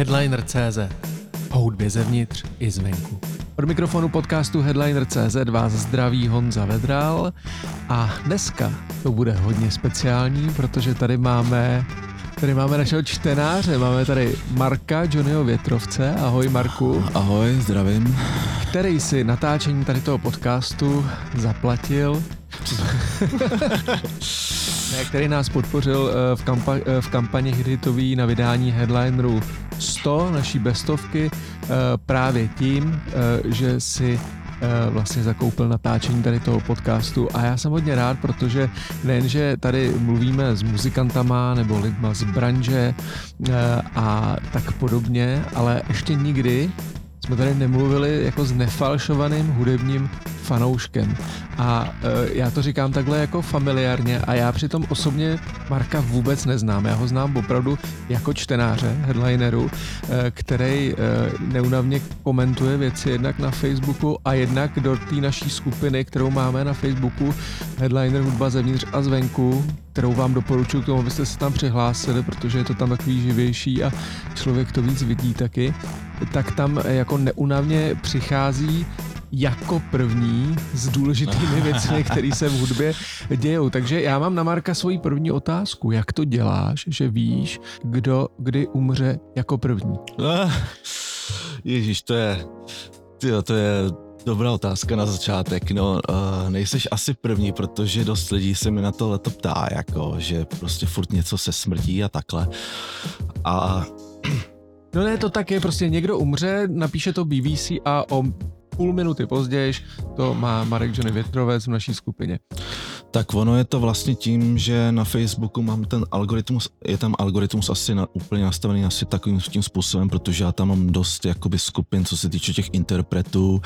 Headliner.cz O hudbě zevnitř i zvenku. Od mikrofonu podcastu Headliner.cz vás zdraví Honza Vedral a dneska to bude hodně speciální, protože tady máme Tady máme našeho čtenáře, máme tady Marka Johnnyho Větrovce. Ahoj Marku. Ahoj, zdravím. Který si natáčení tady toho podcastu zaplatil. ne, který nás podpořil eh, v, kampa- eh, v kampani hitový na vydání headlineru 100 naší bestovky eh, právě tím, že si vlastně zakoupil natáčení tady toho podcastu. A já jsem hodně rád, protože nejenže tady mluvíme s muzikantama nebo lidma z branže a tak podobně, ale ještě nikdy jsme tady nemluvili jako s nefalšovaným hudebním fanouškem. A e, já to říkám takhle jako familiárně a já přitom osobně Marka vůbec neznám. Já ho znám opravdu jako čtenáře, headlineru, e, který e, neunavně komentuje věci jednak na Facebooku a jednak do té naší skupiny, kterou máme na Facebooku, Headliner hudba zevnitř a zvenku, kterou vám doporučuji k tomu, abyste se tam přihlásili, protože je to tam takový živější a člověk to víc vidí taky, tak tam jako neunavně přichází jako první s důležitými věcmi, které se v hudbě dějou. Takže já mám na Marka svoji první otázku. Jak to děláš, že víš, kdo kdy umře jako první? Ah, Ježíš, to je, tyjo, to je dobrá otázka na začátek. No, uh, nejseš asi první, protože dost lidí se mi na to leto ptá, jako, že prostě furt něco se smrtí a takhle. A No ne, to tak je, prostě někdo umře, napíše to BBC a o půl minuty později to má Marek Johnny Větrovec v naší skupině. Tak ono je to vlastně tím, že na Facebooku mám ten algoritmus, je tam algoritmus asi na, úplně nastavený asi takovým tím způsobem, protože já tam mám dost jakoby skupin, co se týče těch interpretů,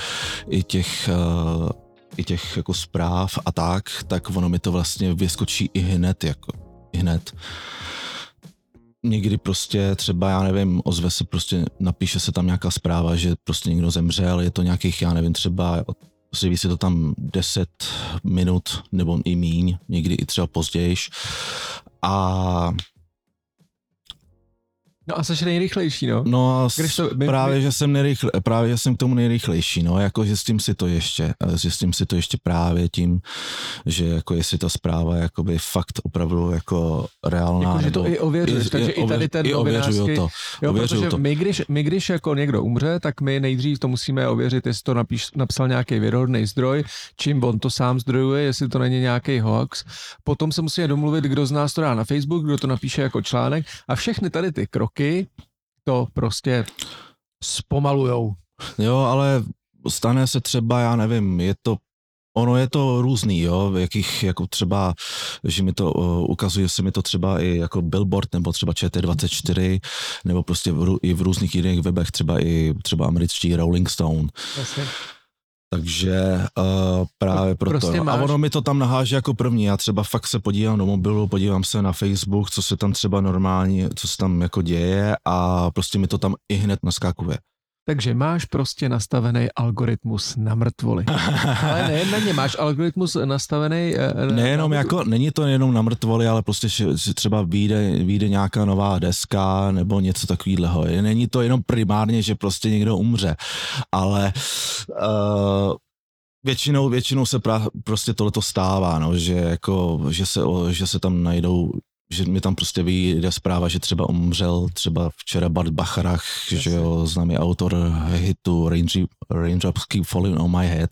i těch uh, i těch jako zpráv a tak, tak ono mi to vlastně vyskočí i hned, jako i hned někdy prostě třeba, já nevím, ozve se prostě, napíše se tam nějaká zpráva, že prostě někdo zemřel, je to nějakých, já nevím, třeba prostě si to tam 10 minut nebo i míň, někdy i třeba později. A No a jsi nejrychlejší, no. No a Když to, my, právě, my... že jsem nejrychle, právě, že jsem k tomu nejrychlejší, no, jako zjistím si to ještě, zjistím si to ještě právě tím, že jako jestli ta zpráva jakoby fakt opravdu jako reálná. Jako, že to i ověřuješ, takže i, tady ten i novinářský... to, jo, protože to. My, když, my, když jako někdo umře, tak my nejdřív to musíme ověřit, jestli to napíš, napsal nějaký věrohodný zdroj, čím on to sám zdrojuje, jestli to není nějaký hoax. Potom se musíme domluvit, kdo z nás to dá na Facebook, kdo to napíše jako článek a všechny tady ty kroky roky to prostě zpomalujou. Jo, ale stane se třeba, já nevím, je to Ono je to různý, jo, v jakých, jako třeba, že mi to uh, ukazuje se mi to třeba i jako Billboard nebo třeba ČT24, nebo prostě v, i v různých jiných webech, třeba i třeba americký Rolling Stone. Jasně. Takže uh, právě proto. Prostě no. A ono mi to tam naháže jako první. Já třeba fakt se podívám do mobilu, podívám se na Facebook, co se tam třeba normálně, co se tam jako děje a prostě mi to tam i hned naskakuje. Takže máš prostě nastavený algoritmus na mrtvoli. ale nejen na ně, máš algoritmus nastavený... Uh, Nejenom na... jako, není to jenom na mrtvoli, ale prostě že třeba vyjde, vyjde nějaká nová deska nebo něco takového. Není to jenom primárně, že prostě někdo umře, ale uh, většinou, většinou se pra, prostě tohleto stává, no, že, jako, že, se, že se tam najdou že mi tam prostě vyjde zpráva, že třeba umřel třeba včera Bart Bacharach, yes. že jo, známý autor hitu Raindrops Keep Falling on My Head.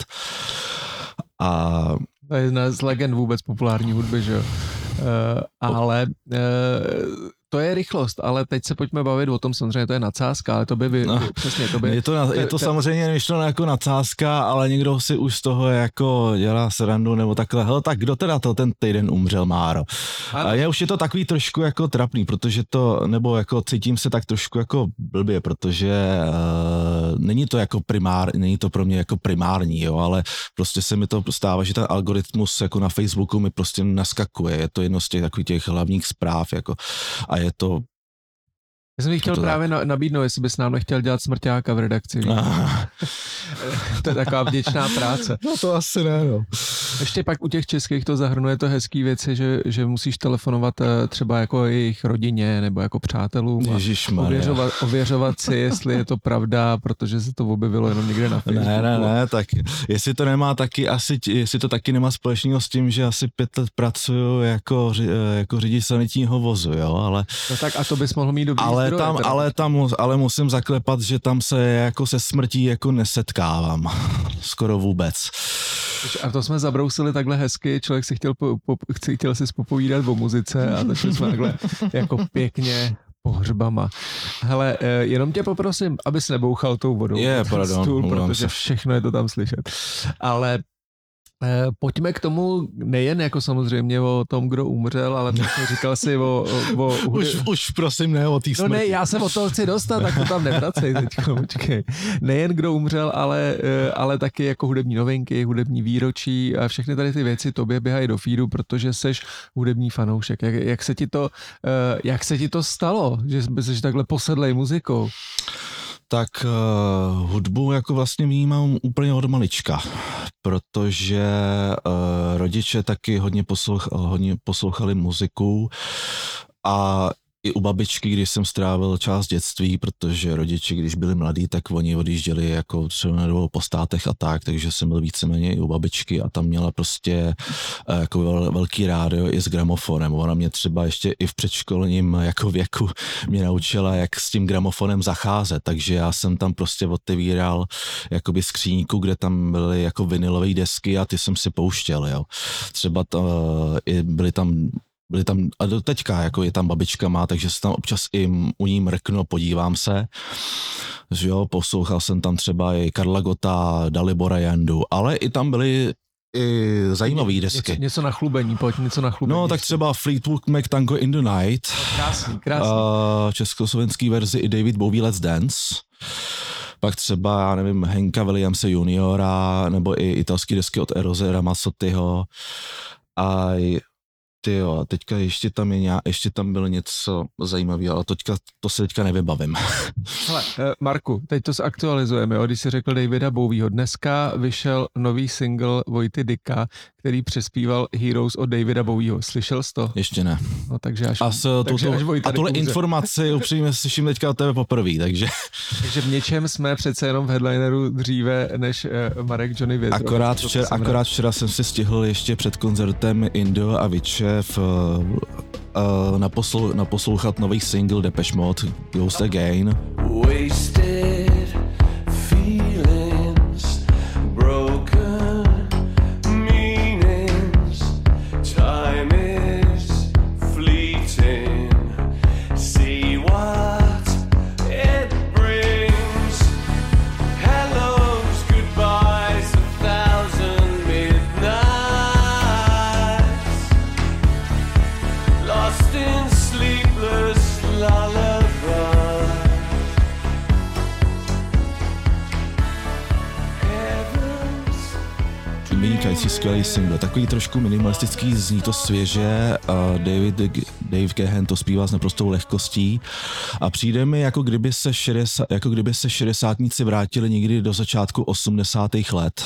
A to je jedna z legend vůbec populární hudby, že jo. Uh, ale uh, to je rychlost, ale teď se pojďme bavit o tom, samozřejmě to je nadsázka, ale to by, vy, no, přesně, to by... Je to, na, je to samozřejmě myšleno jako nadsázka, ale někdo si už z toho jako dělá srandu nebo takhle, hele, tak kdo teda to ten týden umřel, Máro? A je už je to takový trošku jako trapný, protože to, nebo jako cítím se tak trošku jako blbě, protože uh, není to jako primár, není to pro mě jako primární, jo, ale prostě se mi to stává, že ten algoritmus jako na Facebooku mi prostě naskakuje, je to jedno z těch takových těch hlavních zpráv, jako a je to Já jsem chtěl právě na, nabídnout, jestli bys nám nechtěl dělat smrťáka v redakci. to je taková vděčná práce. No to asi ne, no. Ještě pak u těch českých to zahrnuje to hezký věci, že, že musíš telefonovat eh, třeba jako jejich rodině nebo jako přátelům a ověřovat, ověřovat si, jestli je to pravda, protože se to objevilo jenom někde na Facebooku. Ne, ne, ne, tak jestli to nemá taky asi, jestli to taky nemá společného s tím, že asi pět let pracuju jako, eh, jako řidič sanitního vozu, jo, ale... No tak a to bys mohl mít dobrý ale zdroje, tam, ale tam, ale musím zaklepat, že tam se jako se smrtí jako nesetkávám. Skoro vůbec. A to jsme zabrousili takhle hezky, člověk si chtěl, po, po, chtěl si popovídat o muzice a začali jsme takhle jako pěkně pohřbama. Hele, eh, jenom tě poprosím, abys nebouchal tou vodou. Je, pardon, stůl, protože se. všechno je to tam slyšet. Ale Pojďme k tomu nejen jako samozřejmě o tom, kdo umřel, ale přesně říkal si o... o, o Už, už prosím ne o té No ne, já se o to chci dostat, tak to tam nevracej teď, počkej. Nejen kdo umřel, ale, eh, ale taky jako hudební novinky, hudební výročí a všechny tady ty věci tobě běhají do feedu, protože seš hudební fanoušek. Jak, jak, se ti to, eh, jak se ti to stalo, že jsi takhle posedlej muzikou? tak uh, hudbu jako vlastně vnímám úplně od malička, protože uh, rodiče taky hodně, poslouch, hodně poslouchali muziku a i u babičky, když jsem strávil část dětství, protože rodiče, když byli mladí, tak oni odjížděli jako třeba nebo po státech a tak, takže jsem byl víceméně i u babičky a tam měla prostě eh, jako vel, velký rádio i s gramofonem. Ona mě třeba ještě i v předškolním jako věku mě naučila, jak s tím gramofonem zacházet, takže já jsem tam prostě otevíral jakoby skříňku, kde tam byly jako vinylové desky a ty jsem si pouštěl, jo. Třeba to, i byly tam byli tam, a do teďka, jako je tam babička má, takže se tam občas i u ní mrknu, podívám se, že jo, poslouchal jsem tam třeba i Karla Gota, Dalibora Jandu, ale i tam byly i zajímavé desky. Něco, něco na chlubení, pojď, něco na chlubení. No, tak třeba Fleetwood Mac Tango in the Night. Krásný, krásný. Uh, československý verzi i David Bowie Let's Dance. Pak třeba, já nevím, Henka Williamse juniora, nebo i italský desky od Eroze Ramazzottiho. A ty jo, a teďka ještě tam je nějak, ještě tam bylo něco zajímavého, ale teďka, to se teďka nevybavím. Hele, eh, Marku, teď to zaktualizujeme, jo? když jsi řekl Davida Bowieho. Dneska vyšel nový single Vojty Dika, který přespíval Heroes od Davida Bowieho. Slyšel jsi to? Ještě ne. No, takže až, A, s, takže tuto, až Vojta a tuhle informaci upřímně slyším teďka od tebe poprvé, takže Takže v něčem jsme přece jenom v headlineru dříve než uh, Marek Johnny Větro. akorát včera, akorát včera jsem si stihl ještě před koncertem Indo a Vičev uh, uh, naposlou, naposlouchat nový single Depeche Mode Ghost Again. Wasted skvělý single, takový trošku minimalistický, zní to svěže, a David, Dave Gahan to zpívá s naprostou lehkostí a přijde mi, jako kdyby se, 60, jako kdyby se šedesátníci vrátili někdy do začátku 80. let.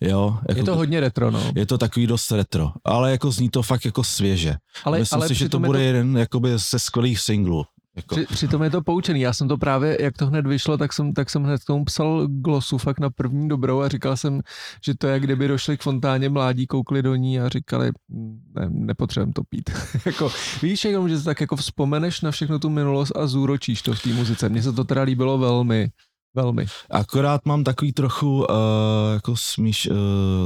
Jo, jako Je to hodně retro, no. je to takový dost retro, ale jako zní to fakt jako svěže. Ale- Myslím ale si, že to bude to- jeden jakoby ze skvělých singlů. Jako, Při, přitom je to poučený. Já jsem to právě, jak to hned vyšlo, tak jsem, tak jsem hned k tomu psal glosu fakt na první dobrou a říkal jsem, že to je, kdyby došli k fontáně mládí, koukli do ní a říkali, "Mm, ne, nepotřebujeme to pít. jako, víš, jenom, že tak jako vzpomeneš na všechno tu minulost a zúročíš to v té muzice. Mně se to teda líbilo velmi, velmi. Akorát mám takový trochu uh, jako smíš, uh,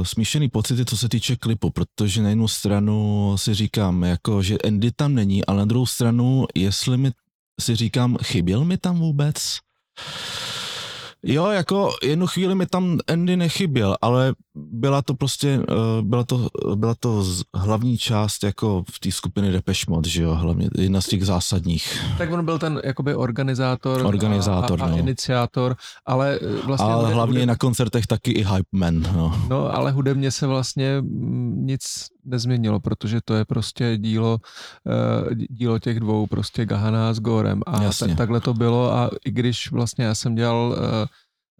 smíšený pocity, co se týče klipu, protože na jednu stranu si říkám, jako, že Andy tam není, ale na druhou stranu, jestli mi si říkám, chyběl mi tam vůbec? Jo, jako jednu chvíli mi tam Andy nechyběl, ale byla to prostě, eh, byla to, byla to z- hlavní část jako v té skupiny Depeche Mode, že jo, hlavně jedna z těch zásadních. Tak on byl ten jakoby organizátor, Organizátor, a, a, a no. iniciátor, ale eh, vlastně... Ale hlavně hude- na koncertech taky i Hype Man, no. No, ale hudebně se vlastně mm, nic nezměnilo, protože to je prostě dílo, eh, dílo těch dvou, prostě Gahana s Gorem. A Jasně. tak, takhle to bylo a i když vlastně já jsem dělal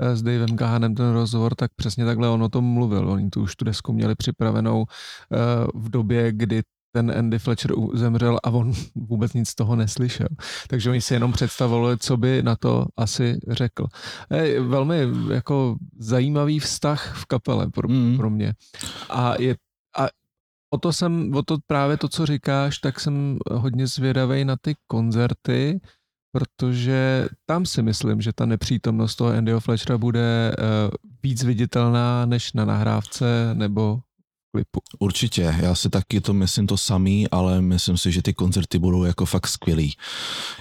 s Davem Gahanem ten rozhovor, tak přesně takhle on o tom mluvil. Oni tu už tu desku měli připravenou eh, v době, kdy ten Andy Fletcher zemřel a on vůbec nic z toho neslyšel. Takže oni si jenom představovali, co by na to asi řekl. Je velmi jako zajímavý vztah v kapele pro, Mm. pro mě. A je a o to jsem, o to právě to, co říkáš, tak jsem hodně zvědavý na ty koncerty, protože tam si myslím, že ta nepřítomnost toho Andyho Fletchera bude uh, víc viditelná než na nahrávce nebo klipu. Určitě, já si taky to myslím to samý, ale myslím si, že ty koncerty budou jako fakt skvělý.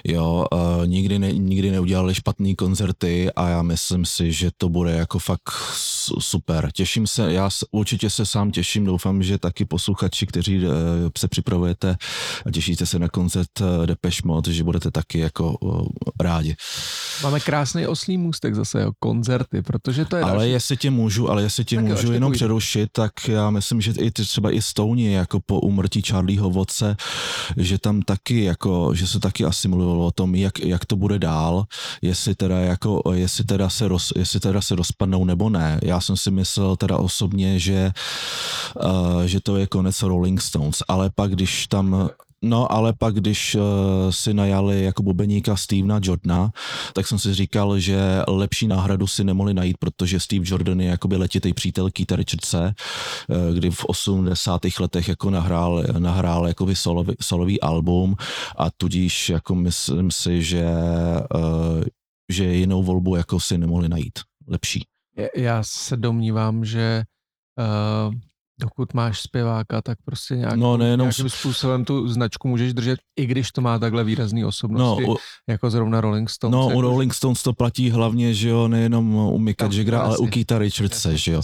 Jo, uh, nikdy, ne, nikdy neudělali špatný koncerty a já myslím si, že to bude jako fakt su- super. Těším se, já určitě se sám těším, doufám, že taky posluchači, kteří uh, se připravujete a těšíte se na koncert uh, Depeche Mode, že budete taky jako uh, rádi. Máme krásný oslý můstek zase, jo, koncerty, protože to je Ale další. jestli tě můžu, ale jestli tě Tak jo, můžu ještě jenom půjde. přerušit, tak já myslím, že i třeba i Stouně, jako po umrtí Charlieho Vodce, že tam taky, jako, že se taky asi mluvilo o tom, jak, jak to bude dál, jestli teda, jako, jestli, teda se roz, jestli teda se rozpadnou nebo ne. Já jsem si myslel teda osobně, že, uh, že to je konec Rolling Stones, ale pak když tam No, ale pak, když uh, si najali jako bubeníka Stevena Jordana, tak jsem si říkal, že lepší náhradu si nemohli najít, protože Steve Jordan je jakoby letitý přítel Keita Richardse, eh, kdy v 80. letech jako nahrál, nahrál jakoby solový, solový album a tudíž jako myslím si, že, eh, že jinou volbu jako si nemohli najít. Lepší. Já se domnívám, že uh, dokud máš zpěváka, tak prostě nějak, No, nejenom nějakým způsobem tu značku můžeš držet, i když to má takhle výrazný No, osobnosti, u, jako zrovna Rolling Stones. no, jako- u Rolling Stones to platí hlavně, že jo, nejenom u Micka Tam, Jaggera, ale u. Keita Richardse, že jo.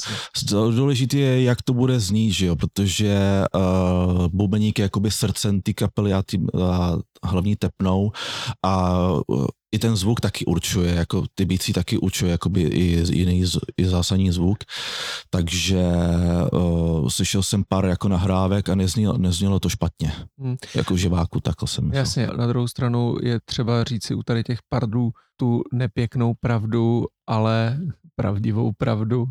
Důležité je, jak to bude znít, že jo, protože uh, bubeník je jakoby srdcem té kapely a, tý, a hlavní tepnou a uh, i ten zvuk taky určuje, jako ty bící taky určuje jakoby i jiný i zásadní zvuk, takže uh, slyšel jsem pár jako nahrávek a neznělo, neznělo to špatně, Hmm. jako živáku, takhle jsem myslel. Jasně, na druhou stranu je třeba říci u tady těch pardů tu nepěknou pravdu, ale pravdivou pravdu.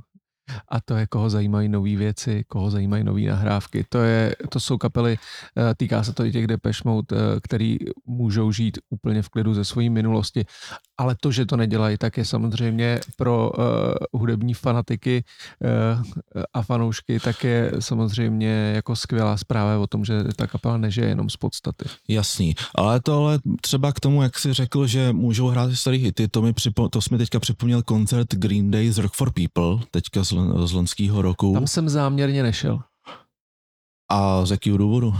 A to je, koho zajímají nové věci, koho zajímají nové nahrávky. To, je, to jsou kapely, eh, týká se to i těch Depeche Mode, eh, který můžou žít úplně v klidu ze své minulosti. Ale to, že to nedělají, tak je samozřejmě pro uh, hudební fanatiky uh, a fanoušky, tak je samozřejmě jako skvělá zpráva o tom, že ta kapela nežije jenom z podstaty. Jasný, ale to ale třeba k tomu, jak jsi řekl, že můžou hrát i starý hity, to mi, připo, to jsi mi teďka připomněl koncert Green Day z Rock for People, teďka z, len- z loňského roku. Tam jsem záměrně nešel. A z jakého důvodu?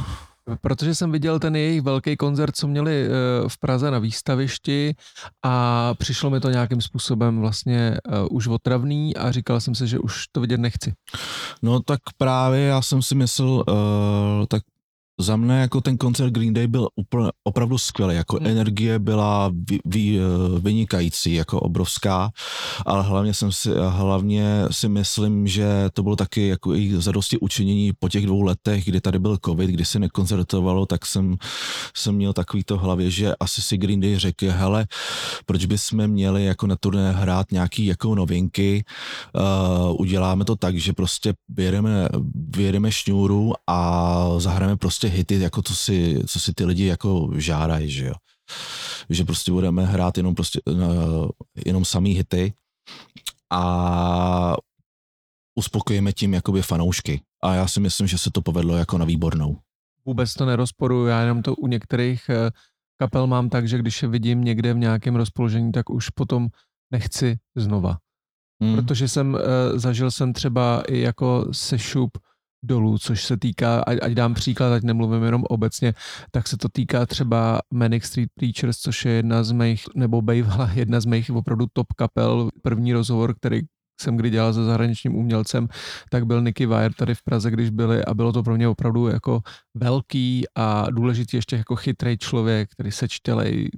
Protože jsem viděl ten jejich velký koncert, co měli eh, v Praze na výstavišti a přišlo mi to nějakým způsobem vlastně uh, už otravný a říkal jsem si, že už to vidět nechci. No tak právě já jsem si myslel, uh, tak za mne jako ten koncert Green Day byl úplně, opravdu skvělý, jako Hmm. energie byla vy, vy, eh, vynikající, jako obrovská, ale hlavně jsem si, hlavně si myslím, že to bylo taky jako i zadosti učinění po těch dvou letech, kdy tady byl covid, kdy se nekoncertovalo, tak jsem, jsem měl takový to hlavě, že asi si Green Day řekl, hele, proč bychom měli jako na turné hrát nějaký jako novinky, uh, uděláme to tak, že prostě vyjedeme, vyjedeme šňůru a zahrajeme prostě hity, jako co si, co si ty lidi jako žádají, že jo. Že prostě budeme hrát jenom prostě, uh, jenom samý hity a uspokojíme tím jakoby fanoušky. A já si myslím, že se to povedlo jako na výbornou. Vůbec to nerozporuju, já jenom to u některých eh, kapel mám tak, že když je vidím někde v nějakém rozpoložení, tak už potom nechci znova. Hmm. Protože jsem, uh, zažil jsem třeba i jako sešup dolů, což se týká, ať, ať dám příklad, ať nemluvím jenom obecně, tak se to týká třeba Manic Street Preachers, což je jedna z mých, nebo bývala jedna z mých opravdu top kapel. První rozhovor, který jsem kdy dělal se zahraničním umělcem, tak byl Nicky Wire tady v Praze, když byli a bylo to pro mě opravdu jako velký a důležitý ještě jako chytrý člověk, který sečtělej,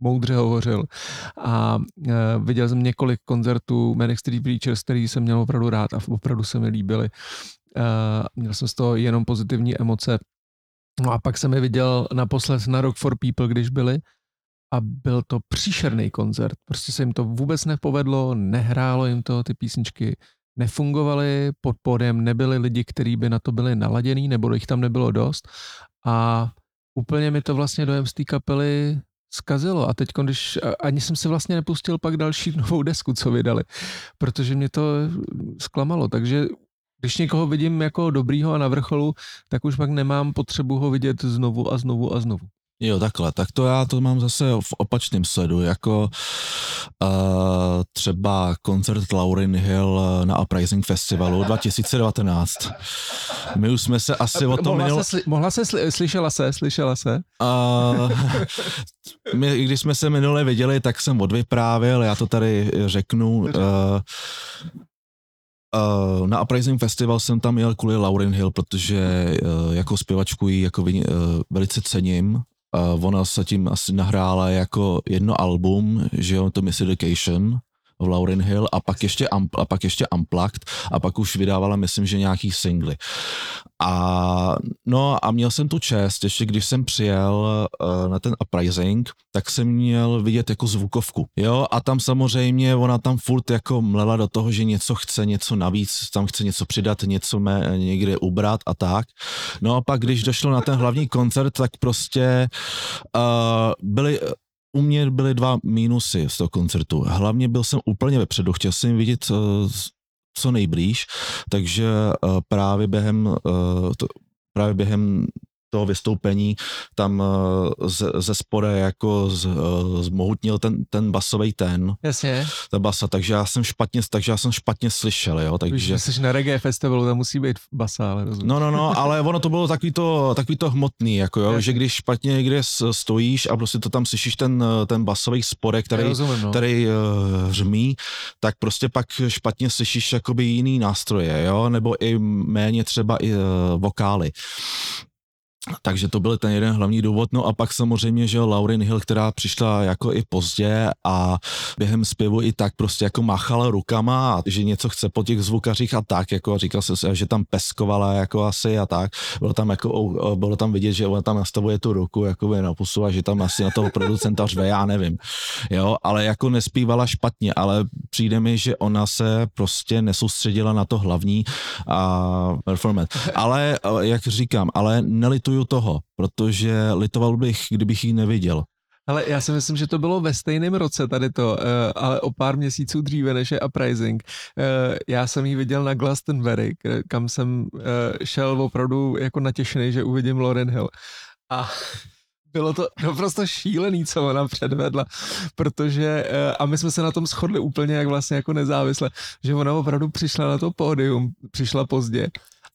moudře hovořil a e, viděl jsem několik koncertů Manic Street Preachers, který jsem měl opravdu rád a opravdu se mi líbily. E, měl jsem z toho jenom pozitivní emoce. No a pak jsem je viděl naposled na Rock for People, když byli a byl to příšerný koncert. Prostě se jim to vůbec nepovedlo, nehrálo jim to, ty písničky nefungovaly, pod pódem nebyli lidi, kteří by na to byli naladěný, nebo jich tam nebylo dost a úplně mi to vlastně dojem z té kapely zkazilo a teď, když ani jsem si vlastně nepustil pak další novou desku, co vydali, protože mě to zklamalo, takže když někoho vidím jako dobrýho a na vrcholu, tak už pak nemám potřebu ho vidět znovu a znovu a znovu. Jo, takhle. Tak to já to mám zase v opačném sledu, jako uh, třeba koncert Lauryn Hill na Uprising Festivalu 2019. My už jsme se asi o tom mohla, minul... se, sli- mohla se, sli- slyšela se, slyšela se. Uh, my, když jsme se minule viděli, tak jsem odvyprávěl, já to tady řeknu. Uh, Uh, na Uprising Festival jsem tam jel kvůli Lauryn Hill, protože uh, jako zpěvačku ji jako uh, velice cením. Uh, ona se tím asi nahrála jako jedno album, že jo, to Miss Education v Lauryn Hill a pak ještě, a pak ještě Unplugged a pak už vydávala, myslím, že nějaký singly. A no a měl jsem tu čest, ještě když jsem přijel uh, na ten uprising, tak jsem měl vidět jako zvukovku, jo, a tam samozřejmě ona tam furt jako mlela do toho, že něco chce, něco navíc, tam chce něco přidat, něco mé, někde ubrat a tak. No a pak, když došlo na ten hlavní koncert, tak prostě uh, byly u mě byly dva mínusy z toho koncertu. Hlavně byl jsem úplně vepředu, chtěl jsem vidět uh, co nejblíž, takže uh, právě během uh, to, právě během toho vystoupení tam uh, ze, ze spore jako z, uh, zmohutnil ten, ten basový ten, Jasně. ta basa, takže já jsem špatně, takže já jsem špatně slyšel, jo, Takže takže... jsi na reggae festivalu, tam musí být basa, ale rozumím. No, no, no, ale ono to bylo takový to, takový to hmotný, jako jo, Jasně. že když špatně někde stojíš a prostě to tam slyšíš ten, ten basový sporek, který, rozumím, no. který uh, řmí, tak prostě pak špatně slyšíš jakoby jiný nástroje, jo, nebo i méně třeba i uh, vokály. Takže to byl ten jeden hlavní důvod. No a pak samozřejmě, že jo, Lauryn Hill, která přišla jako i pozdě a během zpěvu i tak prostě jako machala rukama a že něco chce po těch zvukařích a tak, jako říkal jsem si, že tam peskovala jako asi a tak. Bylo tam jako, o, bylo tam vidět, že ona tam nastavuje tu ruku jako na pusu a že tam asi na toho producenta řve, já nevím. Jo, ale jako nespívala špatně, ale přijde mi, že ona se prostě nesoustředila na to hlavní a performance. Ale, eh, jak říkám, ale nelituju toho, protože litoval bych, kdybych ji neviděl. Ale já si myslím, že to bylo ve stejném roce tady to, eh, ale o pár měsíců dříve než je Uprising. Eh, Já jsem ji viděl na Glastonbury, kam jsem eh, šel opravdu jako natěšený, že uvidím Lauren Hill. A bylo to naprosto šílený, co ona předvedla, protože, a my jsme se na tom shodli úplně jak vlastně jako nezávisle, že ona opravdu přišla na to pódium, přišla pozdě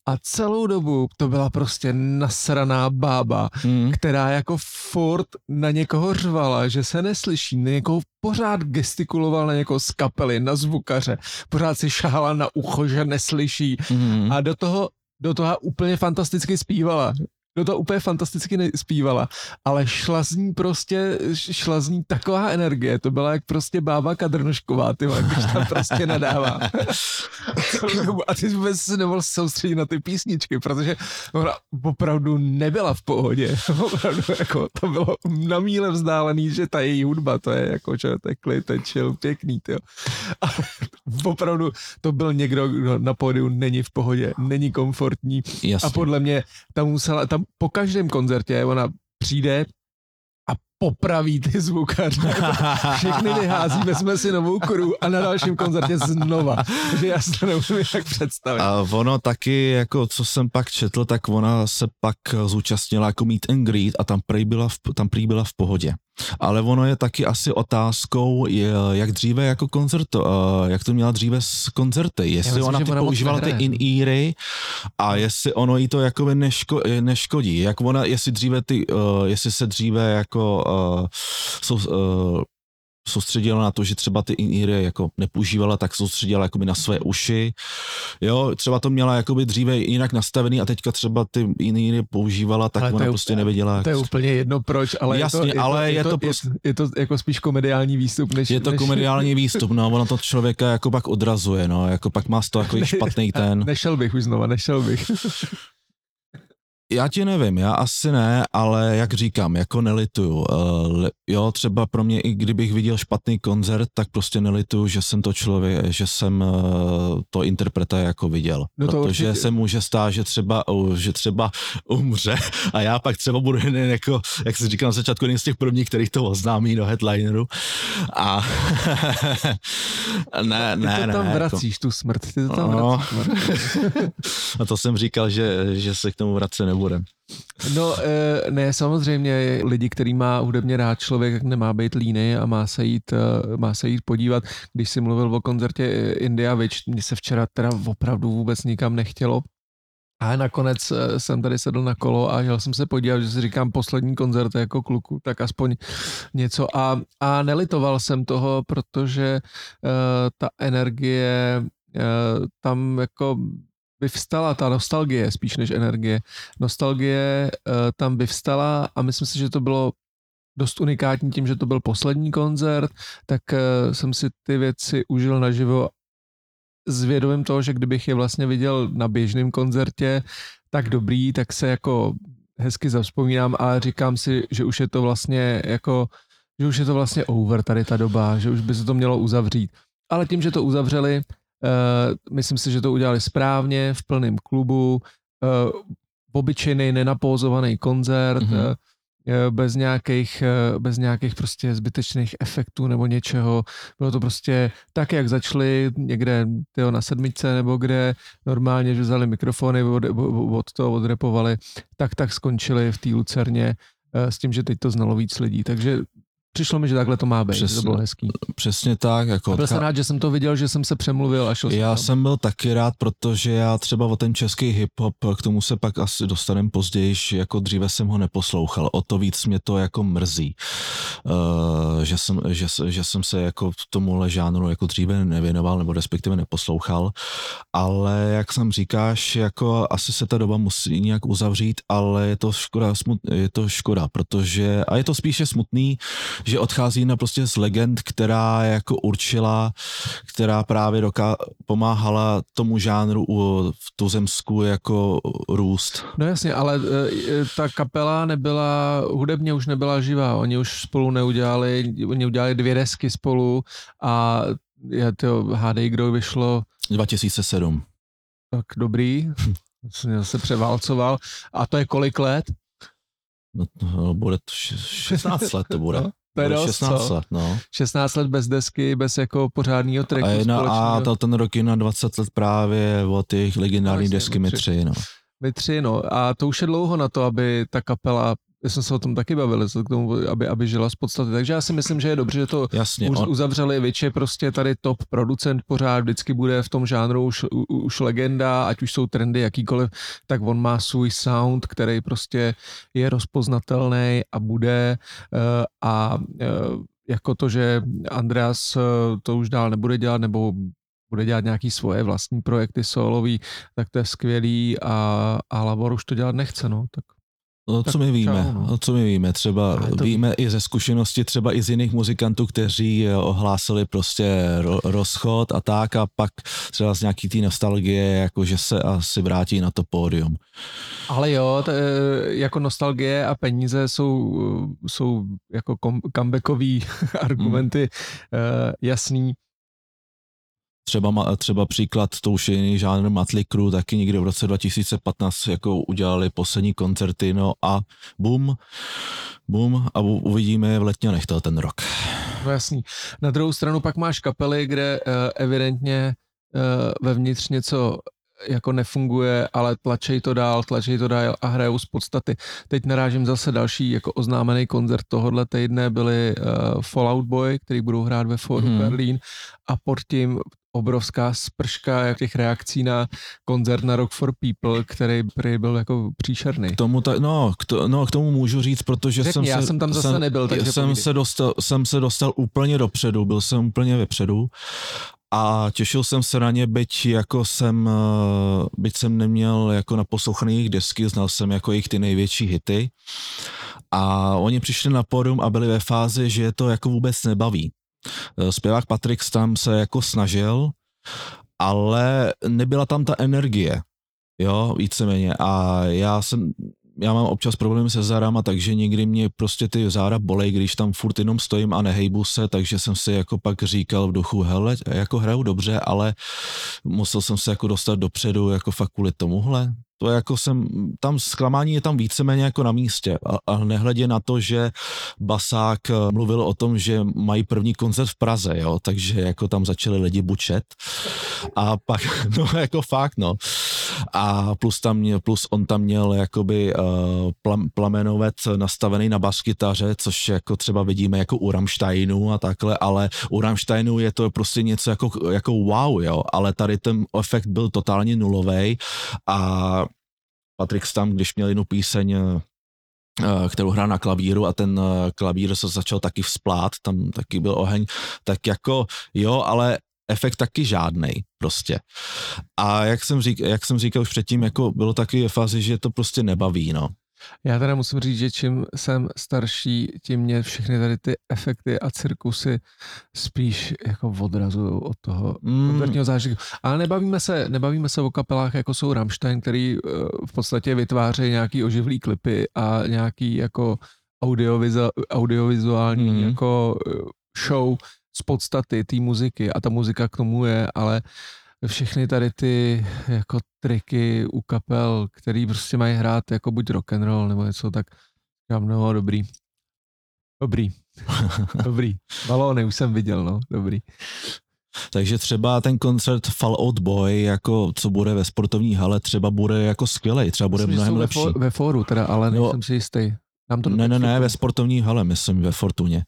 a celou dobu to byla prostě nasraná bába, Mm. která jako furt na někoho řvala, že se neslyší, na někoho pořád gestikuloval na někoho z kapely, na zvukaře, pořád si šahala na ucho, že neslyší Mm. a do toho, do toho úplně fantasticky zpívala. Do toho úplně fantasticky ne- zpívala, ale šla z ní prostě, šla z ní taková energie, to byla jak prostě bába Kadrnošková, ty když tam prostě nadává. A ty vůbec se nemohl soustředit na ty písničky, protože ona opravdu nebyla v pohodě. Opravdu jako to bylo na míle vzdálený, že ta její hudba, to je jako, že to je klid, to je chill, pěkný, tyjo. A opravdu to byl někdo, kdo na pódiu není v pohodě, není komfortní, Jasně. a podle mě tam musela, tam po každém koncertě ona přijde popraví ty zvukaře. Všechny vyhází, vezme si novou kru a na dalším koncertě znova. Takže já si to neumím jak představit. A ono taky, jako co jsem pak četl, tak ona se pak zúčastnila jako meet and greet a tam prý byla v, tam prý byla v pohodě. Ale ono je taky asi otázkou, jak dříve jako koncert, uh, jak to měla dříve s koncerty, jestli myslím, ona ty používala ty in-eary a jestli ono jí to jako neško, neškodí, jak ona, jestli dříve ty, uh, jestli se dříve jako uh, sou, uh, soustředila na to, že třeba ty in jako nepoužívala, tak soustředila jakoby na své uši. Jo, třeba to měla jakoby dříve jinak nastavený a teďka třeba ty in používala, tak Ale to ona je prostě úplně- nevěděla. To je úplně jedno proč, ale Jasně, je to, ale je to je, prostě- je, to jako spíš komediální výstup, než... Je to než, komediální výstup, no, ono to člověka jako pak odrazuje, no, jako pak má z toho jako špatný ten. Nešel bych už znova, nešel bych. Já ti nevím, já asi ne, ale jak říkám, jako nelituju. Uh, jo, třeba pro mě, i kdybych viděl špatný koncert, tak prostě nelituju, že jsem to člověk, že jsem uh, to interpreta jako viděl. No to protože určitě. se může stát, že třeba, uh, že třeba umře a já pak třeba budu jen jako, jak jsi říkal na začátku, jeden z těch prvních, kterých to oznámí do headlineru. A ne, Ty ne, to ne. tam jako- vracíš, tu smrt, ty to tam No. vracíš. A to jsem říkal, že, že se k tomu vracet nebudem. No eh, ne, samozřejmě lidi, který má hudebně rád člověk, nemá být líný a má se jít, eh, má se jít podívat. Když si mluvil o koncertě eh, India Witch, mně se včera teda opravdu vůbec nikam nechtělo. A nakonec jsem tady sedl na kolo a jel jsem se podívat, že si říkám poslední koncert jako kluku, tak aspoň něco. A, a nelitoval jsem toho, protože uh, ta energie uh, tam jako vyvstala, ta nostalgie spíš než energie. Nostalgie uh, tam vyvstala a myslím si, že to bylo dost unikátní tím, že to byl poslední koncert, tak uh, jsem si ty věci užil naživo s vědomím toho, že kdybych je vlastně viděl na běžném koncertě, tak dobrý, tak se jako hezky zavzpomínám a říkám si, že už je to vlastně jako, že už je to vlastně over tady ta doba, že už by se to mělo uzavřít. Ale tím, že to uzavřeli, uh, myslím si, že to udělali správně, v plném klubu, uh, obyčejný nenapózovaný koncert, Mhm. mm-hmm. bez nějakých, bez nějakých prostě zbytečných efektů nebo něčeho. Bylo to prostě tak, jak začali někde tyjo, na sedmičce nebo kde normálně, že vzali mikrofony, od, od toho odrepovali, tak tak skončili v té Lucerně s tím, že teď to znalo víc lidí. Takže přišlo mi, že takhle to má být, že to Přesně. bylo hezký. Přesně tak. Jako A byl jsem rád, že jsem to viděl, že jsem se přemluvil a šel Já tam. jsem byl taky rád, protože já třeba o ten český hip-hop, k tomu se pak asi dostaneme později, jako dříve jsem ho neposlouchal. O to víc mě to jako mrzí, uh, že, jsem, že, se- že jsem se jako tomuhle žánru jako dříve nevěnoval, nebo respektive neposlouchal. Ale jak jsem říkáš, jako asi se ta doba musí nějak uzavřít, ale je to škoda, smut, je to škoda, protože, a je to spíše smutný, že odchází na prostě z legend, která jako určila, která právě doká- pomáhala tomu žánru u, v tuzemsku jako růst. No jasně, ale e, ta kapela nebyla, hudebně už nebyla živá, oni už spolu neudělali, oni udělali dvě desky spolu a je to hádej, kdo vyšlo 2007. tak dobrý, jsem se převálcoval a to je kolik let? No, to bude to š- 16 let to bude. No, dost, 16 co? let, no. 16 let bez desky, bez jako pořádného tracku A, jedna, a to, ten rok je na 20 let právě od těch legendární No, jasně, desky no, mi tři. tři, no. My tři, no. A to už je dlouho na to, aby ta kapela, my jsme se o tom taky bavili, co k tomu, aby, aby žila z podstaty. Takže já si myslím, že je dobře, že to Jasně, už on, uzavřeli, Vič je prostě tady top producent pořád, vždycky bude v tom žánru už, už legenda, ať už jsou trendy jakýkoliv, tak on má svůj sound, který prostě je rozpoznatelný a bude eh, a eh, jako to, že Andreas eh, to už dál nebude dělat, nebo bude dělat nějaký svoje vlastní projekty solový, tak to je skvělý a, a Lavor už to dělat nechce, no, tak No, Tak co my víme, čau, no. no. co my víme, třeba to- víme i ze zkušenosti třeba i z jiných muzikantů, kteří eh, ohlásili prostě ro, rozchod a tak a pak třeba z nějaký té nostalgie, jako že se asi vrátí na to pódium. Ale jo, to, je- jako nostalgie a peníze jsou, jsou jako kom, comebackový argumenty, Hmm. jasný. Třeba, třeba příklad, to už je jiný žánr Motley Crue, taky někdy v roce 2015 jako udělali poslední koncerty, no a bum, bum a uvidíme v Letňanech ten rok. No jasný. Na druhou stranu pak máš kapely, kde uh, evidentně uh, vevnitř něco jako nefunguje, ale tlačej to dál, tlačej to dál a hrajou z podstaty. Teď narážím zase další jako oznámený koncert tohohle týdne byli uh, Fallout Boy, který budou hrát ve Foru hmm. Berlín a pod tím obrovská sprška těch reakcí na koncert na Rock for People, který prý byl jako příšerný. K tomu, ta, no, k to, no, k tomu můžu říct, protože Řekni, jsem já se, jsem tam zase nebyl, takže jsem povídej. se, dostal, jsem se dostal úplně dopředu, byl jsem úplně vepředu a těšil jsem se na ně, byť jako jsem, eh, byť jsem neměl jako naposlouchaný jejich desky, znal jsem jako jejich ty největší hity a oni přišli na pódium a byli ve fázi, že je to jako vůbec nebaví. Eh, Zpěvák Patrik tam se jako snažil, ale nebyla tam ta energie, jo, víceméně. A já jsem, já mám občas problémy se zárama, takže někdy mě prostě ty zára bolej, když tam furt jenom stojím a nehejbu se, takže jsem si jako pak říkal v duchu, hele, jako hraju dobře, ale musel jsem se jako dostat dopředu, jako fakt kvůli tomuhle. To jako jsem, tam zklamání je tam víceméně jako na místě a, a nehledě na to, že Basák eh, mluvil o tom, že mají první koncert v Praze, jo, takže jako tam začali lidi bučet a pak, no jako fakt, no. A plus, tam plus on tam měl jakoby uh, plam, plamenovec nastavený na baskytaře, což jako třeba vidíme jako u Rammsteinu a takhle, ale u Rammsteinu je to prostě něco jako, jako wow, jo, ale tady ten efekt byl totálně nulový a Patrik tam, když měl jednu píseň, eh, kterou hrál na klavíru a ten eh, klavír se začal taky vzplát, tam taky byl oheň, tak jako jo, ale efekt taky žádnej prostě. A jak jsem, řík, jak jsem říkal už předtím, jako bylo taky ve fázi, že to prostě nebaví, no. Já teda musím říct, že čím jsem starší, tím mě všechny tady ty efekty a cirkusy spíš jako odrazují od toho Mm, koncertního zážitku. Ale nebavíme se, nebavíme se o kapelách, jako jsou Rammstein, který eh, v podstatě vytvářejí nějaký oživlý klipy a nějaký jako audiovizu, audiovizuální Mhm. jako eh, show z podstaty té muziky a ta muzika k tomu je, ale všechny tady ty jako triky u kapel, který prostě mají hrát jako buď rock and roll nebo něco, tak říkám, no dobrý. Dobrý. dobrý. Balóny už jsem viděl, no, dobrý. takže třeba ten koncert Fallout Boy, jako co bude ve sportovní hale, třeba bude jako skvělej, třeba bude Myslím, mnohem jsou lepší. Ve, ve fóru teda, ale No. nejsem si jistý. Nám to Ne, ne, ne, ve ve sportovní hale, myslím, ve Fortuně.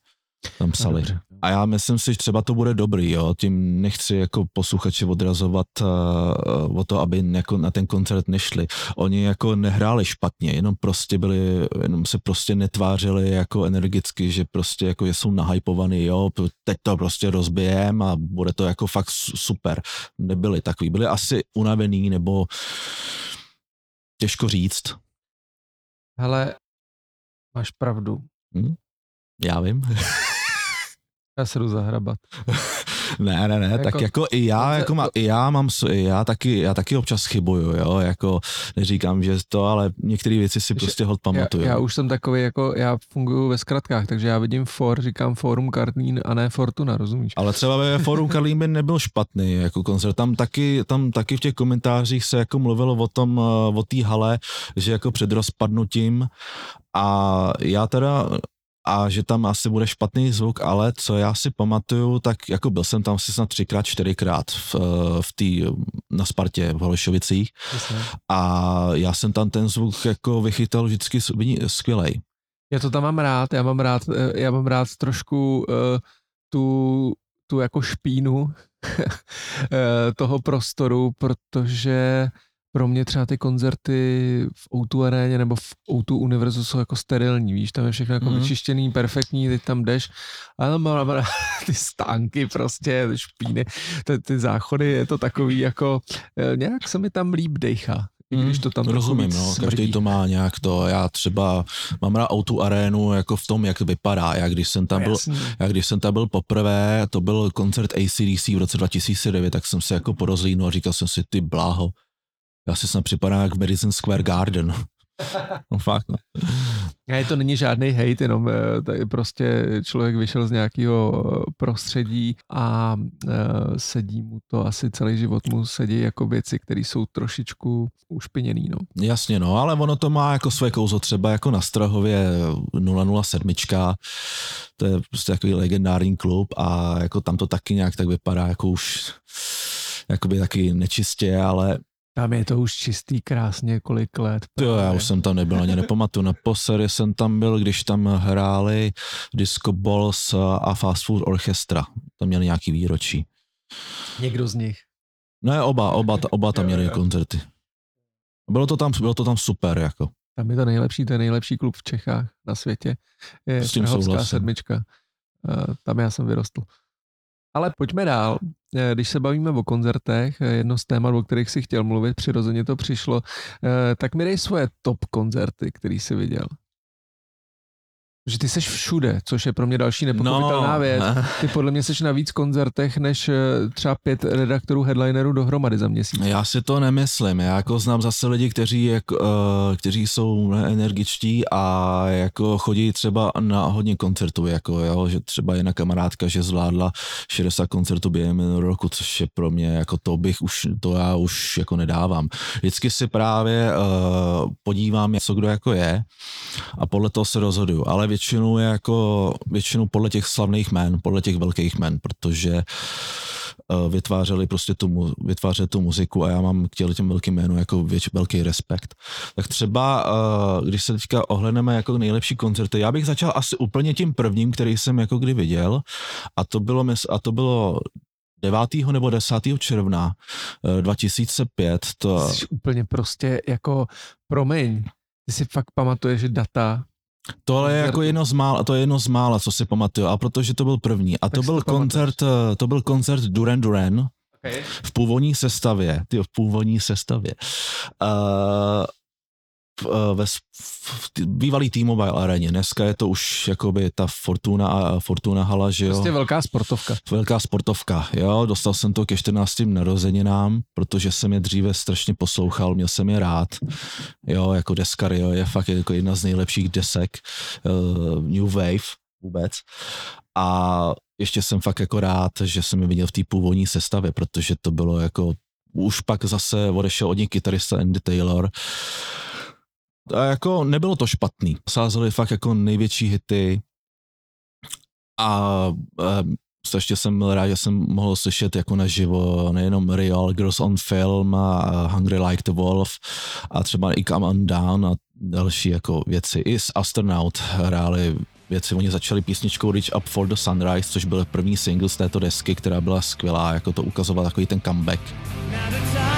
Tam psali. Dobře. A já myslím si, že třeba to bude dobrý, jo. Tím nechci jako posluchače odrazovat uh, o to, aby jako na ten koncert nešli. Oni jako nehráli špatně, jenom prostě byli, jenom se prostě netvářili jako energicky, že prostě jako jsou nahypovaný, jo, teď to prostě rozbijem a bude to jako fakt su- super. Nebyli takový, byli asi unavený nebo těžko říct. Hele, máš pravdu. Já vím. Já se jdu zahrabat. Ne, ne, ne, jako, tak Jako- i já, jako má, i já mám, i já taky, já taky občas chybuju, jo, jako neříkám, že to, ale některé věci si prostě hod Já, pamatuju. já už jsem takový, jako já funguju ve zkratkách, takže já vidím for, říkám Forum Karlín a ne Fortuna, rozumíš? Ale třeba ve Forum Karlín by nebyl špatný jako koncert. Tam taky, tam taky v těch komentářích se jako mluvilo o tom, eh, o té hale, že jako před rozpadnutím a já teda a že tam asi bude špatný zvuk, ale co já si pamatuju, tak jako byl jsem tam asi snad třikrát, čtyřikrát v, eh, v tý, na Spartě v Holešovicích a já jsem tam ten zvuk jako vychytal vždycky skvělej. Já to tam mám rád, já mám rád, eh, já mám rád trošku uh, tu, tu jako špínu toho prostoru, protože pro mě třeba ty koncerty v O2 aréně nebo v O2 univerzu jsou jako sterilní, víš, tam je všechno jako Mhm. mm. vyčištěný, perfektní, teď tam jdeš, ale mám rád ty stánky prostě, ty špíny, ty, ty záchody, je to takový jako, eh, nějak se mi tam líp dejchá. I když to tam Rozumím, no, smrdí. každý to má nějak to, já třeba mám rád autu arénu jako v tom, jak vypadá, já když jsem tam byl, Jasný. já když jsem tam byl poprvé, to byl koncert ACDC v roce 2009, tak jsem se jako porozlínul a říkal jsem si, ty bláho, já si snad připadám jak v Madison Square Garden. no fakt, no. A to není žádný hate, jenom eh, tady prostě člověk vyšel z nějakého eh, prostředí a eh, sedí mu to asi celý život mu sedí jako věci, které jsou trošičku ušpiněný. No. Jasně, no, ale ono to má jako své kouzo, třeba jako na Strahově 007, to je prostě takový legendární klub a jako tam to taky nějak tak vypadá, jako už jakoby taky nečistě, ale Tam je to už čistý krásně kolik let. jo, já už jsem tam nebyl, ani nepamatuju. Naposledy jsem tam byl, když tam hráli Disco Balls a Fast Food Orchestra. Tam měli nějaký výročí. Někdo z nich. Ne, oba, oba, oba tam měli jo. koncerty. Bylo to tam, bylo to tam super, jako. Tam je to nejlepší, to je nejlepší klub v Čechách na světě. Je S tím souhlasím. sedmička. Eh, Tam já jsem vyrostl. Ale pojďme dál. Eh, Když se bavíme o koncertech, eh, jedno z témat, o kterých si chtěl mluvit, přirozeně to přišlo, eh, tak mi dej svoje top koncerty, který jsi viděl. Že ty seš všude, což je pro mě další nepochopitelná No, věc. Ty podle mě seš na víc koncertech, než eh, třeba pět redaktorů headlinerů dohromady za měsíc. Já si to nemyslím. Já jako znám zase lidi, kteří, jako, uh, kteří jsou energičtí a jako chodí třeba na hodně koncertů, jako jo, že třeba jedna kamarádka, že zvládla 60 koncertů během roku, což je pro mě jako to bych už, to já už jako nedávám. Vždycky si právě uh, podívám, co kdo jako je a podle toho se rozhoduju, ale většinou je jako, většinou podle těch slavných jmen, podle těch velkých jmen, protože uh, vytvářeli prostě tu, vytvářeli tu muziku a já mám k těm- velkým jménům jako věč, velký respekt. Tak třeba, uh, když se teďka ohledneme jako nejlepší koncerty, já bych začal asi úplně tím prvním, který jsem jako kdy viděl a to bylo, a to bylo 9. nebo 10. června eh, 2005. To, Ty jsi úplně prostě jako, promiň, ty si fakt pamatuješ data. Tohle je jako jedno z mála, to je jedno z mála, co si pamatuju, a protože to byl první. A Tak to byl to koncert, eh, to byl koncert Duran Duran Okay. v původní sestavě, ty v původní sestavě. Uh, ve s- v t- bývalý T-Mobile aréně. Dneska je to už jakoby ta Fortuna, a Fortuna hala, že jo. Prostě velká sportovka. Velká sportovka, jo, dostal jsem to ke 14. narozeninám, protože jsem je dříve strašně poslouchal, měl jsem je rád, jo, jako deska Rio je fakt jako jedna z nejlepších desek uh, New Wave vůbec a ještě jsem fakt jako rád, že jsem je viděl v té původní sestavě, protože to bylo jako, už pak zase odešel od nich kytarista Andy Taylor, a jako nebylo to špatný. Sázeli fakt jako největší hity a um, strašně jsem byl rád, že jsem mohl slyšet jako naživo nejenom Real Girls on Film a Hungry Like the Wolf a třeba i Come On Down a další jako věci. I s Astronaut hráli věci. Oni začali písničkou Reach Up for the Sunrise, což byl první single z této desky, která byla skvělá, jako to ukazoval takový ten comeback. Now